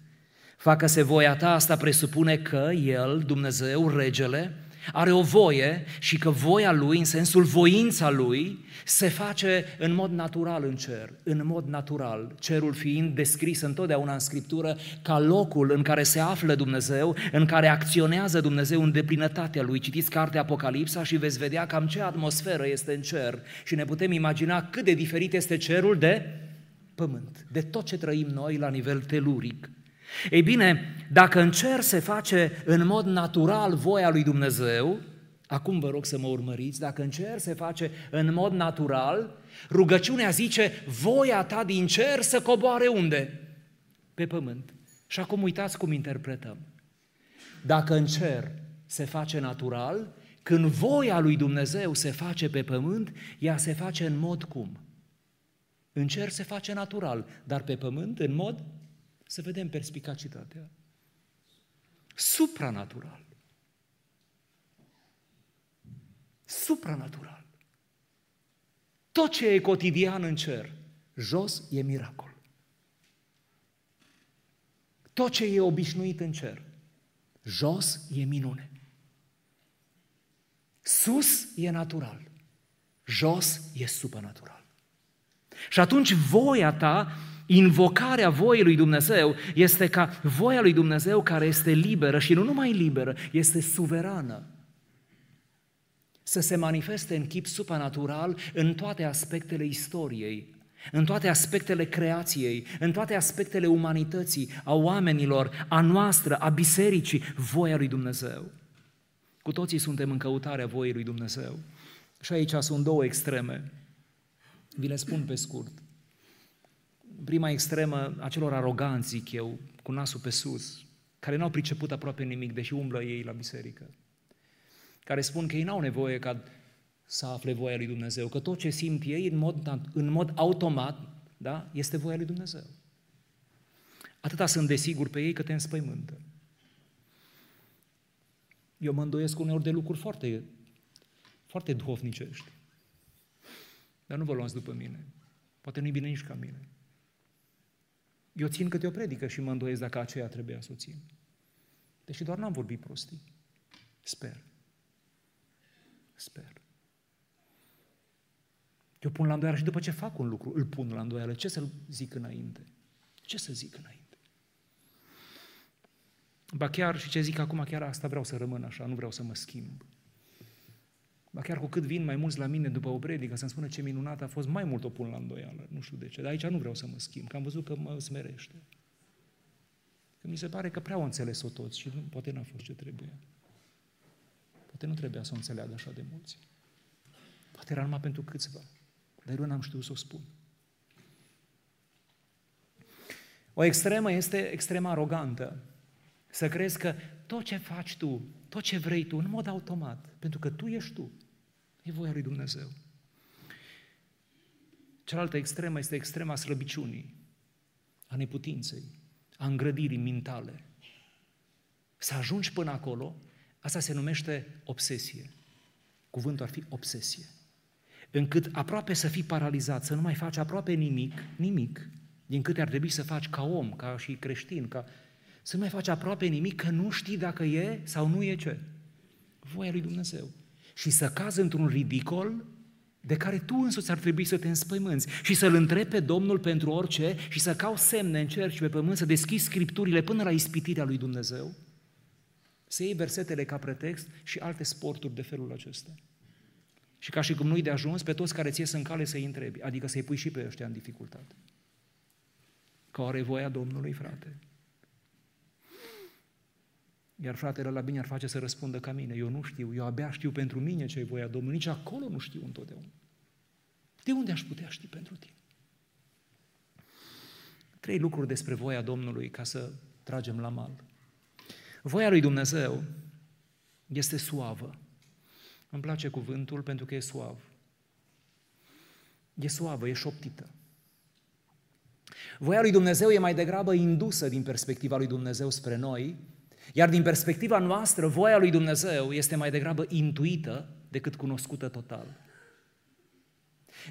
Facă-se voia ta, asta presupune că El, Dumnezeu, Regele, are o voie și că voia lui, în sensul voința lui, se face în mod natural în cer, în mod natural, cerul fiind descris întotdeauna în Scriptură ca locul în care se află Dumnezeu, în care acționează Dumnezeu în deplinătatea lui. Citiți cartea Apocalipsa și veți vedea cam ce atmosferă este în cer și ne putem imagina cât de diferit este cerul de pământ, de tot ce trăim noi la nivel teluric. Ei bine, dacă în cer se face în mod natural voia lui Dumnezeu, acum vă rog să mă urmăriți, dacă în cer se face în mod natural, rugăciunea zice, voia ta din cer să coboare unde? Pe pământ. Și acum uitați cum interpretăm. Dacă în cer se face natural, când voia lui Dumnezeu se face pe pământ, ea se face în mod cum? În cer se face natural, dar pe pământ în mod să vedem perspicacitatea. Supranatural. Supranatural. Tot ce e cotidian în cer, jos e miracol. Tot ce e obișnuit în cer, jos e minune. Sus e natural, jos e supranatural. Și atunci voia ta Invocarea voii lui Dumnezeu este ca voia lui Dumnezeu care este liberă și nu numai liberă, este suverană. Să se manifeste în chip supranatural în toate aspectele istoriei, în toate aspectele creației, în toate aspectele umanității, a oamenilor, a noastră, a bisericii, voia lui Dumnezeu. Cu toții suntem în căutarea voii lui Dumnezeu. Și aici sunt două extreme. Vi le spun pe scurt prima extremă a celor aroganți, zic eu, cu nasul pe sus, care n-au priceput aproape nimic, deși umblă ei la biserică, care spun că ei n-au nevoie ca să afle voia lui Dumnezeu, că tot ce simt ei în mod, în mod automat da, este voia lui Dumnezeu. Atâta sunt desigur pe ei că te înspăimântă. Eu mă îndoiesc uneori de lucruri foarte, foarte duhovnicești. Dar nu vă luați după mine. Poate nu-i bine nici ca mine. Eu țin câte o predică și mă îndoiesc dacă aceea trebuia să o țin. Deși doar n-am vorbit prostii. Sper. Sper. Eu pun la îndoială și după ce fac un lucru, îl pun la îndoială. Ce să zic înainte? Ce să zic înainte? Ba chiar, și ce zic acum, chiar asta vreau să rămân așa, nu vreau să mă schimb. Ba chiar cu cât vin mai mulți la mine după o predică să-mi spună ce minunat a fost, mai mult o pun la îndoială. Nu știu de ce, dar aici nu vreau să mă schimb, că am văzut că mă smerește. Că mi se pare că prea au înțeles-o toți și nu, poate n-a fost ce trebuie. Poate nu trebuia să o înțeleagă așa de mulți. Poate era numai pentru câțiva. Dar eu n-am știut să o spun. O extremă este extrema arogantă. Să crezi că tot ce faci tu, tot ce vrei tu, în mod automat, pentru că tu ești tu, e voia lui Dumnezeu. Cealaltă extremă este extrema slăbiciunii, a neputinței, a îngrădirii mintale. Să ajungi până acolo, asta se numește obsesie. Cuvântul ar fi obsesie. Încât aproape să fii paralizat, să nu mai faci aproape nimic, nimic, din câte ar trebui să faci ca om, ca și creștin, ca să nu mai faci aproape nimic, că nu știi dacă e sau nu e ce. Voia lui Dumnezeu. Și să cazi într-un ridicol de care tu însuți ar trebui să te înspăimânți și să-L întrebi pe Domnul pentru orice și să cauți semne în cer și pe pământ, să deschizi Scripturile până la ispitirea lui Dumnezeu, să iei versetele ca pretext și alte sporturi de felul acesta. Și ca și cum nu-i de ajuns, pe toți care ți ies în cale să-i întrebi, adică să-i pui și pe ăștia în dificultate. Că are voia Domnului, frate. Iar fratele la bine ar face să răspundă ca mine. Eu nu știu, eu abia știu pentru mine ce e voia Domnului, nici acolo nu știu întotdeauna. De unde aș putea ști pentru tine? Trei lucruri despre voia Domnului ca să tragem la mal. Voia lui Dumnezeu este suavă. Îmi place cuvântul pentru că e suav. E suavă, e șoptită. Voia lui Dumnezeu e mai degrabă indusă din perspectiva lui Dumnezeu spre noi, iar din perspectiva noastră, voia lui Dumnezeu este mai degrabă intuită decât cunoscută total.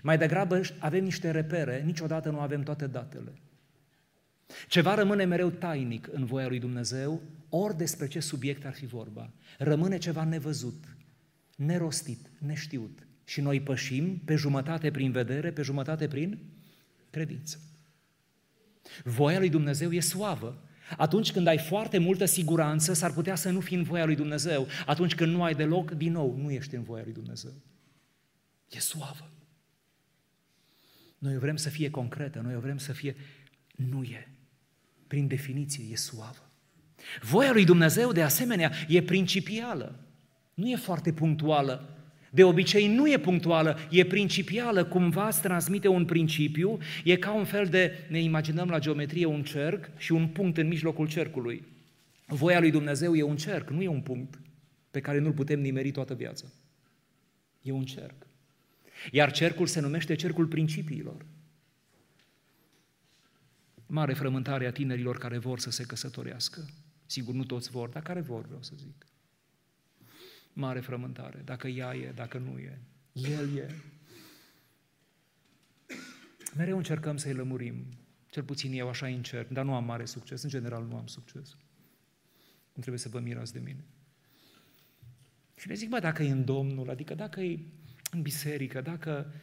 Mai degrabă avem niște repere, niciodată nu avem toate datele. Ceva rămâne mereu tainic în voia lui Dumnezeu, ori despre ce subiect ar fi vorba. Rămâne ceva nevăzut, nerostit, neștiut. Și noi pășim pe jumătate prin vedere, pe jumătate prin credință. Voia lui Dumnezeu e suavă. Atunci când ai foarte multă siguranță, s-ar putea să nu fii în voia lui Dumnezeu. Atunci când nu ai deloc, din nou, nu ești în voia lui Dumnezeu. E suavă. Noi vrem să fie concretă, noi vrem să fie... Nu e. Prin definiție, e suavă. Voia lui Dumnezeu, de asemenea, e principială. Nu e foarte punctuală. De obicei nu e punctuală, e principială, cumva îți transmite un principiu, e ca un fel de, ne imaginăm la geometrie un cerc și un punct în mijlocul cercului. Voia lui Dumnezeu e un cerc, nu e un punct pe care nu-l putem nimeri toată viața. E un cerc. Iar cercul se numește cercul principiilor. Mare frământare a tinerilor care vor să se căsătorească. Sigur, nu toți vor, dar care vor, vreau să zic mare frământare, dacă ea e, dacă nu e. El e. Mereu încercăm să-i lămurim. Cel puțin eu așa încerc, dar nu am mare succes. În general nu am succes. Nu trebuie să vă mirați de mine. Și le zic, bă, dacă e în Domnul, adică dacă e în biserică, dacă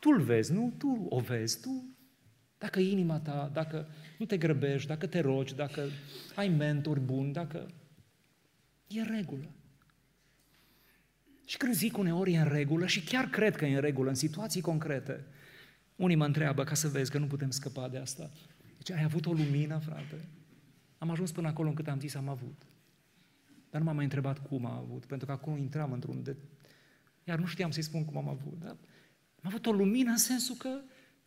tu îl vezi, nu? Tu o vezi, tu dacă e inima ta, dacă nu te grăbești, dacă te rogi, dacă ai mentori buni, dacă e regulă. Și când zic uneori e în regulă, și chiar cred că e în regulă, în situații concrete, unii mă întreabă ca să vezi că nu putem scăpa de asta. Deci ai avut o lumină, frate? Am ajuns până acolo încât am zis am avut. Dar nu m-am mai întrebat cum am avut, pentru că acum intram într-un de... Iar nu știam să-i spun cum am avut. Dar am avut o lumină în sensul că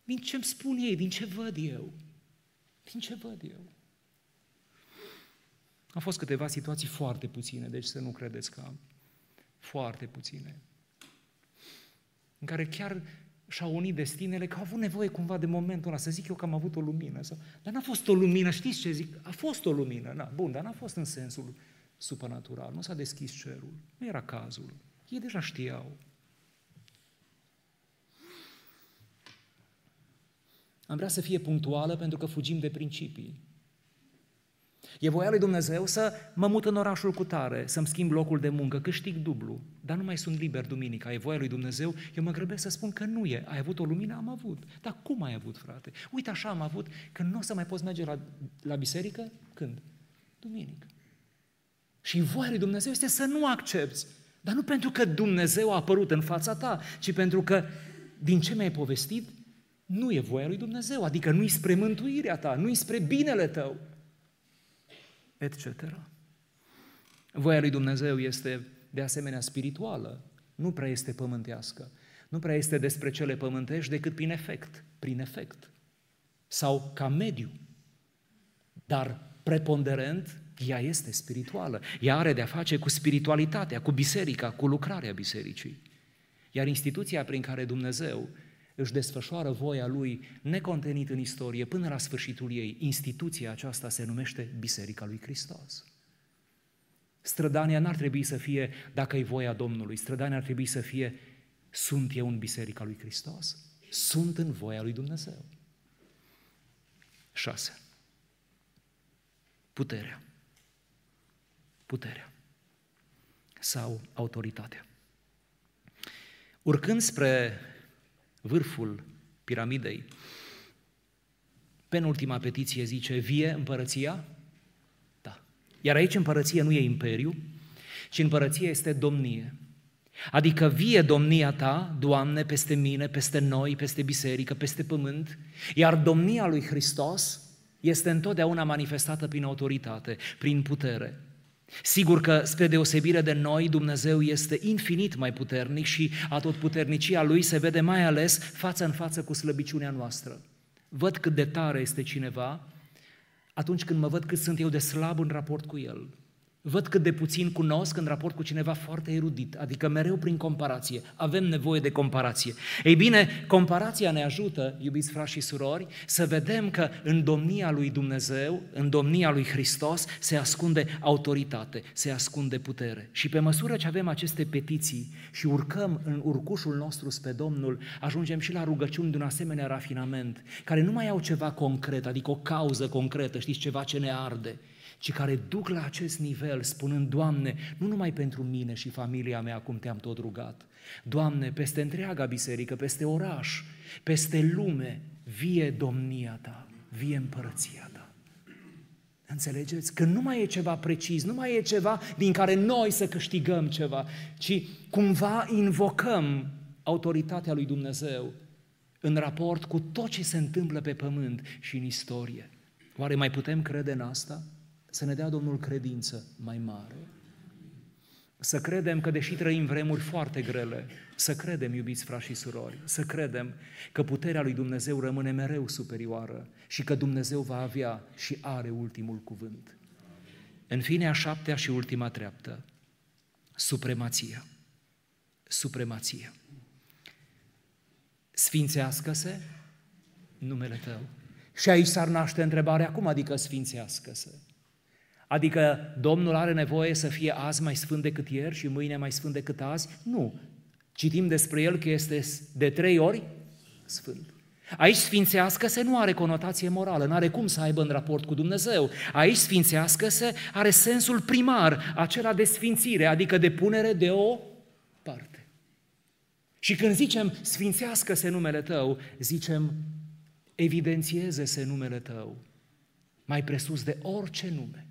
din ce îmi spun ei, din ce văd eu. Din ce văd eu. Au fost câteva situații foarte puține, deci să nu credeți că am foarte puține, în care chiar și-au unit destinele, că au avut nevoie cumva de momentul ăla, să zic eu că am avut o lumină. Sau... Dar n-a fost o lumină, știți ce zic? A fost o lumină, na, bun, dar n-a fost în sensul supranatural, nu s-a deschis cerul, nu era cazul. Ei deja știau. Am vrea să fie punctuală pentru că fugim de principii. E voia lui Dumnezeu să mă mut în orașul cu tare, să-mi schimb locul de muncă, câștig dublu, dar nu mai sunt liber duminica. E voia lui Dumnezeu, eu mă grăbesc să spun că nu e. Ai avut o lumină? Am avut. Dar cum ai avut, frate? Uite așa am avut, că nu o să mai poți merge la, la biserică? Când? Duminică. Și voia lui Dumnezeu este să nu accepti. Dar nu pentru că Dumnezeu a apărut în fața ta, ci pentru că din ce mi-ai povestit, nu e voia lui Dumnezeu, adică nu-i spre mântuirea ta, nu-i spre binele tău etc. Voia lui Dumnezeu este de asemenea spirituală, nu prea este pământească. Nu prea este despre cele pământești decât prin efect, prin efect. Sau ca mediu. dar preponderent ea este spirituală. Ea are de-a face cu spiritualitatea, cu biserica, cu lucrarea bisericii. Iar instituția prin care Dumnezeu își desfășoară voia Lui necontenit în istorie până la sfârșitul ei, instituția aceasta se numește Biserica lui Hristos. Strădania n-ar trebui să fie dacă e voia Domnului, strădania ar trebui să fie sunt eu în Biserica lui Hristos, sunt în voia lui Dumnezeu. 6. Puterea. Puterea. Sau autoritatea. Urcând spre vârful piramidei, penultima petiție zice, vie împărăția? Da. Iar aici împărăție nu e imperiu, ci împărăție este domnie. Adică vie domnia ta, Doamne, peste mine, peste noi, peste biserică, peste pământ, iar domnia lui Hristos este întotdeauna manifestată prin autoritate, prin putere. Sigur că, spre deosebire de noi, Dumnezeu este infinit mai puternic și atotputernicia Lui se vede mai ales față în față cu slăbiciunea noastră. Văd cât de tare este cineva atunci când mă văd cât sunt eu de slab în raport cu El. Văd cât de puțin cunosc în raport cu cineva foarte erudit, adică mereu prin comparație. Avem nevoie de comparație. Ei bine, comparația ne ajută, iubiți frați și surori, să vedem că în domnia lui Dumnezeu, în domnia lui Hristos, se ascunde autoritate, se ascunde putere. Și pe măsură ce avem aceste petiții și urcăm în urcușul nostru spre Domnul, ajungem și la rugăciuni de un asemenea rafinament, care nu mai au ceva concret, adică o cauză concretă, știți, ceva ce ne arde, ci care duc la acest nivel spunând, Doamne, nu numai pentru mine și familia mea, cum te-am tot rugat, Doamne, peste întreaga biserică, peste oraș, peste lume, vie domnia Ta, vie împărăția Ta. Înțelegeți? Că nu mai e ceva precis, nu mai e ceva din care noi să câștigăm ceva, ci cumva invocăm autoritatea lui Dumnezeu în raport cu tot ce se întâmplă pe pământ și în istorie. Oare mai putem crede în asta? Să ne dea Domnul credință mai mare. Să credem că, deși trăim vremuri foarte grele, să credem, iubiți frați și surori, să credem că puterea lui Dumnezeu rămâne mereu superioară și că Dumnezeu va avea și are ultimul cuvânt. În fine, a șaptea și ultima treaptă, supremația. Supremația. Sfințească-se numele Tău. Și aici s-ar naște întrebarea, cum adică sfințească-se? Adică Domnul are nevoie să fie azi mai sfânt decât ieri și mâine mai sfânt decât azi? Nu. Citim despre El că este de trei ori sfânt. Aici sfințească-se nu are conotație morală, nu are cum să aibă în raport cu Dumnezeu. Aici sfințească-se are sensul primar, acela de sfințire, adică de punere de o parte. Și când zicem sfințească-se numele tău, zicem evidențieze-se numele tău mai presus de orice nume.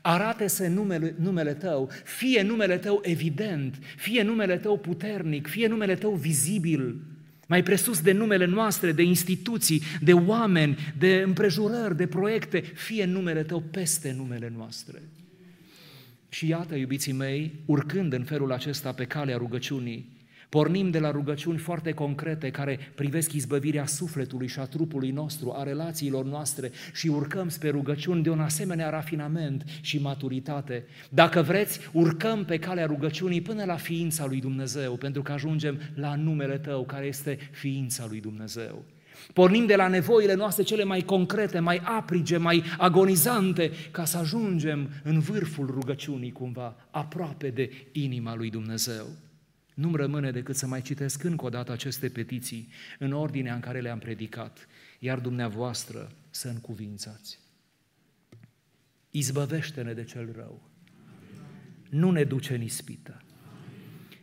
Arate-se numele, numele tău, fie numele tău evident, fie numele tău puternic, fie numele tău vizibil, mai presus de numele noastre, de instituții, de oameni, de împrejurări, de proiecte, fie numele tău peste numele noastre. Și iată, iubiții mei, urcând în felul acesta pe calea rugăciunii, Pornim de la rugăciuni foarte concrete care privesc izbăvirea sufletului și a trupului nostru, a relațiilor noastre și urcăm spre rugăciuni de un asemenea rafinament și maturitate. Dacă vreți, urcăm pe calea rugăciunii până la ființa lui Dumnezeu, pentru că ajungem la numele Tău, care este ființa lui Dumnezeu. Pornim de la nevoile noastre cele mai concrete, mai aprige, mai agonizante, ca să ajungem în vârful rugăciunii cumva, aproape de inima lui Dumnezeu. Nu-mi rămâne decât să mai citesc încă o dată aceste petiții în ordinea în care le-am predicat, iar dumneavoastră să încuvințați. Izbăvește-ne de cel rău. Nu ne duce în ispită.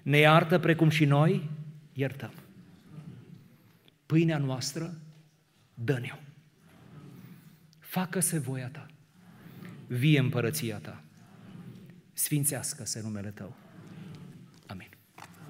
Ne iartă precum și noi iertăm. Pâinea noastră, dă-ne-o. Facă-se voia ta. Vie împărăția ta. Sfințească-se numele tău